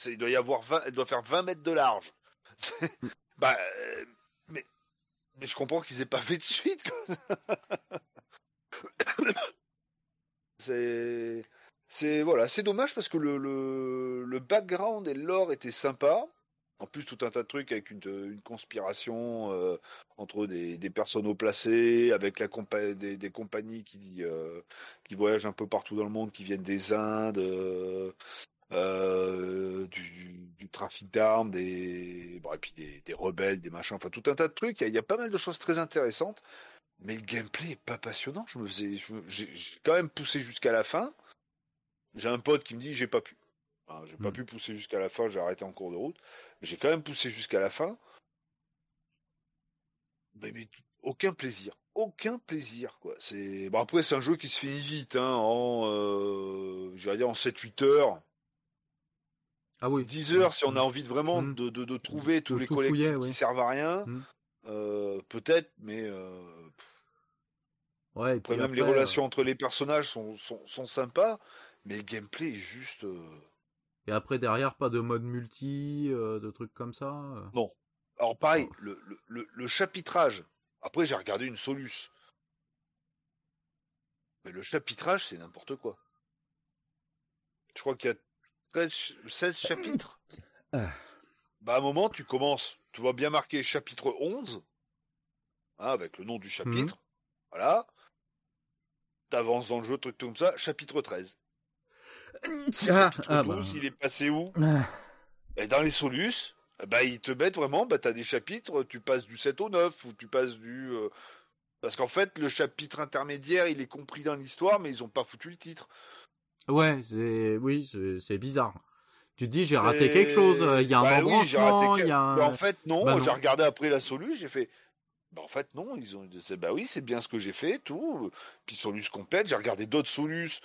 il doit y avoir 20, elle doit faire 20 mètres de large. bah, euh, mais, mais je comprends qu'ils aient pas fait de suite. c'est c'est voilà, c'est dommage parce que le, le, le background et l'or étaient sympas. En plus, tout un tas de trucs avec une, une conspiration euh, entre des, personnes haut placées, avec des, compagnies qui, euh, qui voyagent un peu partout dans le monde, qui viennent des Indes, euh, euh du, trafic d'armes, des, bon, et puis des, rebelles, des machins, enfin tout un tas de trucs. Il y, a, a, pas mal de choses très intéressantes, mais le gameplay est pas passionnant. Je me faisais, j'ai quand même poussé jusqu'à la fin. J'ai un pote qui me dit j'ai pas pu. J'ai pas hmm. pu pousser jusqu'à la fin, j'ai arrêté en cours de route. J'ai quand même poussé jusqu'à la fin. Mais, aucun plaisir. Aucun plaisir, quoi. C'est bon, après c'est un jeu qui se finit vite, hein, en euh, dire en 7-8 heures. Ah oui. 10 heures si on a envie de vraiment hmm. de, de, de, trouver tous les collectifs qui servent à rien. Hmm. Euh, peut-être, mais euh, ouais, et même les relations entre les personnages sont, sont, sont sympas. Mais le gameplay est juste. Euh, Et après, derrière, pas de mode multi, euh, de trucs comme ça euh Non. Alors, pareil, le, le, le, chapitrage. Après, j'ai regardé une Solus. Mais le chapitrage, c'est n'importe quoi. Je crois qu'il y a 13, 16 chapitres. Ah. Bah, à un moment, tu commences, tu vois bien marqué chapitre 11, hein, avec le nom du chapitre. Mmh. Voilà. T'avances dans le jeu, truc comme ça, chapitre 13. Ah, ah bah. il est passé où ah. Et Dans les solus, bah, ils te mettent vraiment, bah, tu as des chapitres, tu passes du 7 au 9, ou tu passes du, euh, Parce qu'en fait, le chapitre intermédiaire, il est compris dans l'histoire, mais ils ont pas foutu le titre. Ouais, c'est oui, c'est- bizarre. Tu te dis j'ai raté quelque chose, euh, il y a un Bah oui, j'ai raté embranchement, y a un... Bah, en fait, non. Bah, J'ai regardé après la solu, j'ai fait. Bah, en fait, non. Ils ont. Bah oui, c'est bien ce que j'ai fait, tout. Puis Solus complète. J'ai regardé d'autres Solus.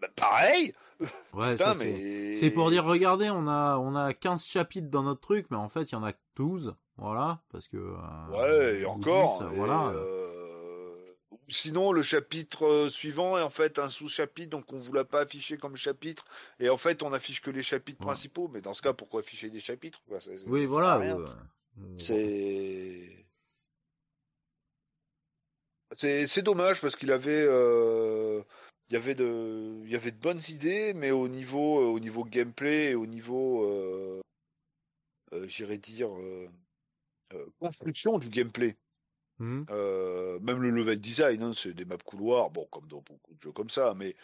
Bah, pareil. Ouais, c'est... mais. C'est pour dire, regardez, on a, on a 15 chapitres dans notre truc, mais en fait, il y en a que 12. Voilà, parce que... euh, Ouais, et encore. 10, et, voilà. euh, Sinon, le chapitre euh, suivant est en fait un sous-chapitre, donc on vous l'a pas affiché comme chapitre, et en fait on affiche que les chapitres Ouais. principaux. Mais dans ce cas, pourquoi afficher des chapitres quoi Ça- ça- ça Oui, voilà. euh, C'est c'est c'est dommage parce qu'il avait euh, il y avait de il y avait de bonnes idées, mais au niveau au niveau gameplay et au niveau euh, euh, j'irais dire euh, euh, construction du gameplay. Euh, même le level design, hein, c'est des maps couloirs, bon, comme dans beaucoup de jeux comme ça, mais,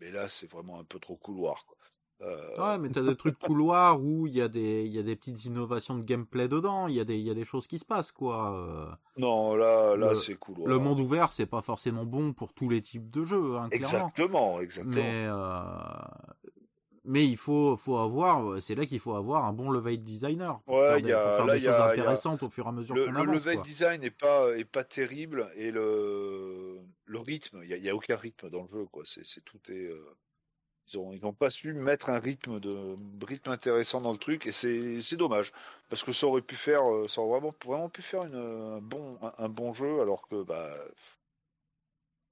mais là, c'est vraiment un peu trop couloir. Quoi. Euh, Ouais, mais t'as des trucs couloirs où il y a des, il y a des petites innovations de gameplay dedans, il y a des, il y a des choses qui se passent, quoi. euh. Non, là, là Le- c'est couloir. Le monde ouvert, c'est pas forcément bon pour tous les types de jeux, hein, clairement. Exactement, exactement. Mais, euh, mais il faut, faut avoir, c'est là qu'il faut avoir un bon level designer pour Ouais, faire des, y a- pour faire là, des il y a- choses a- intéressantes au fur et à mesure Le, qu'on le avance. level quoi. design est pas, est pas terrible et le, le rythme, il y a, aucun rythme dans le jeu, quoi. C'est, c'est tout est. euh, Ils ont, ils ont pas su mettre un rythme de rythme intéressant dans le truc et c'est, dommage parce que ça aurait pu faire, euh, ça aurait vraiment, vraiment pu faire une, un bon, un, un bon jeu alors que bah,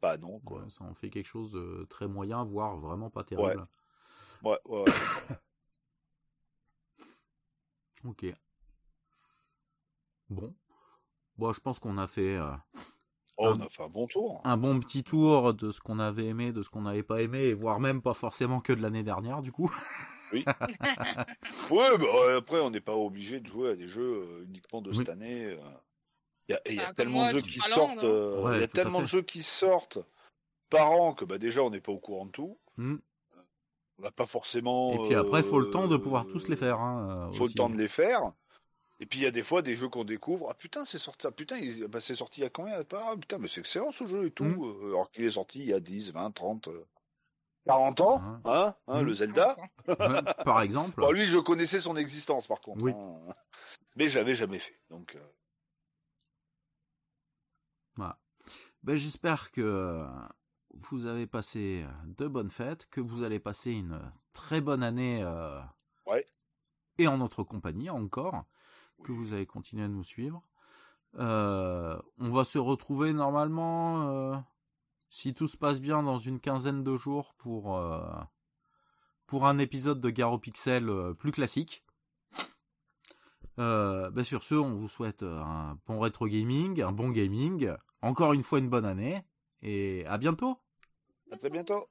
bah non quoi. Ouais, ça en fait quelque chose de très moyen, voire vraiment pas terrible. Ouais, ouais, ouais. Ok. Bon. Bon, je pense qu'on a fait euh, Oh, on a fait un bon tour. un bon petit tour de ce qu'on avait aimé, de ce qu'on n'avait pas aimé, et voire même pas forcément que de l'année dernière, du coup. Ouais, bah, ouais, après on n'est pas obligé de jouer à des jeux euh, uniquement de Oui. cette année. euh. Il y a, il y tellement moi, de jeux qui sortent. là. euh, Ouais, il y a tout à tellement fait. de jeux qui sortent par an que bah déjà on n'est pas au courant de tout. Hmm. On n'a pas forcément. Et puis après, faut le temps de euh, pouvoir tous les faire. Hein, euh, faut aussi. le temps de les faire. Et puis il y a des fois des jeux qu'on découvre. Ah putain, c'est sorti. ah, putain, il- bah, c'est sorti il y a combien? Ah putain, mais c'est excellent ce jeu et tout. Mm. euh, Alors qu'il est sorti il y a 10, 20, 30, euh, 40 ans. Hein. Hein, hein, Mm. Le Zelda. Ouais, par exemple. Bon, lui, je connaissais son existence par contre. Oui. hein. Mais je l'avais jamais fait. Donc. euh, Ben, J'espère que vous avez passé de bonnes fêtes, que vous allez passer une très bonne année euh, Ouais. et en notre compagnie encore, que vous allez continuer à nous suivre. Euh, on va se retrouver normalement, euh, si tout se passe bien, dans une quinzaine de jours pour, euh, pour un épisode de Garo Pixel plus classique. Ben sur ce, on vous souhaite un bon rétro gaming, un bon gaming, encore une fois une bonne année, et à bientôt À très bientôt.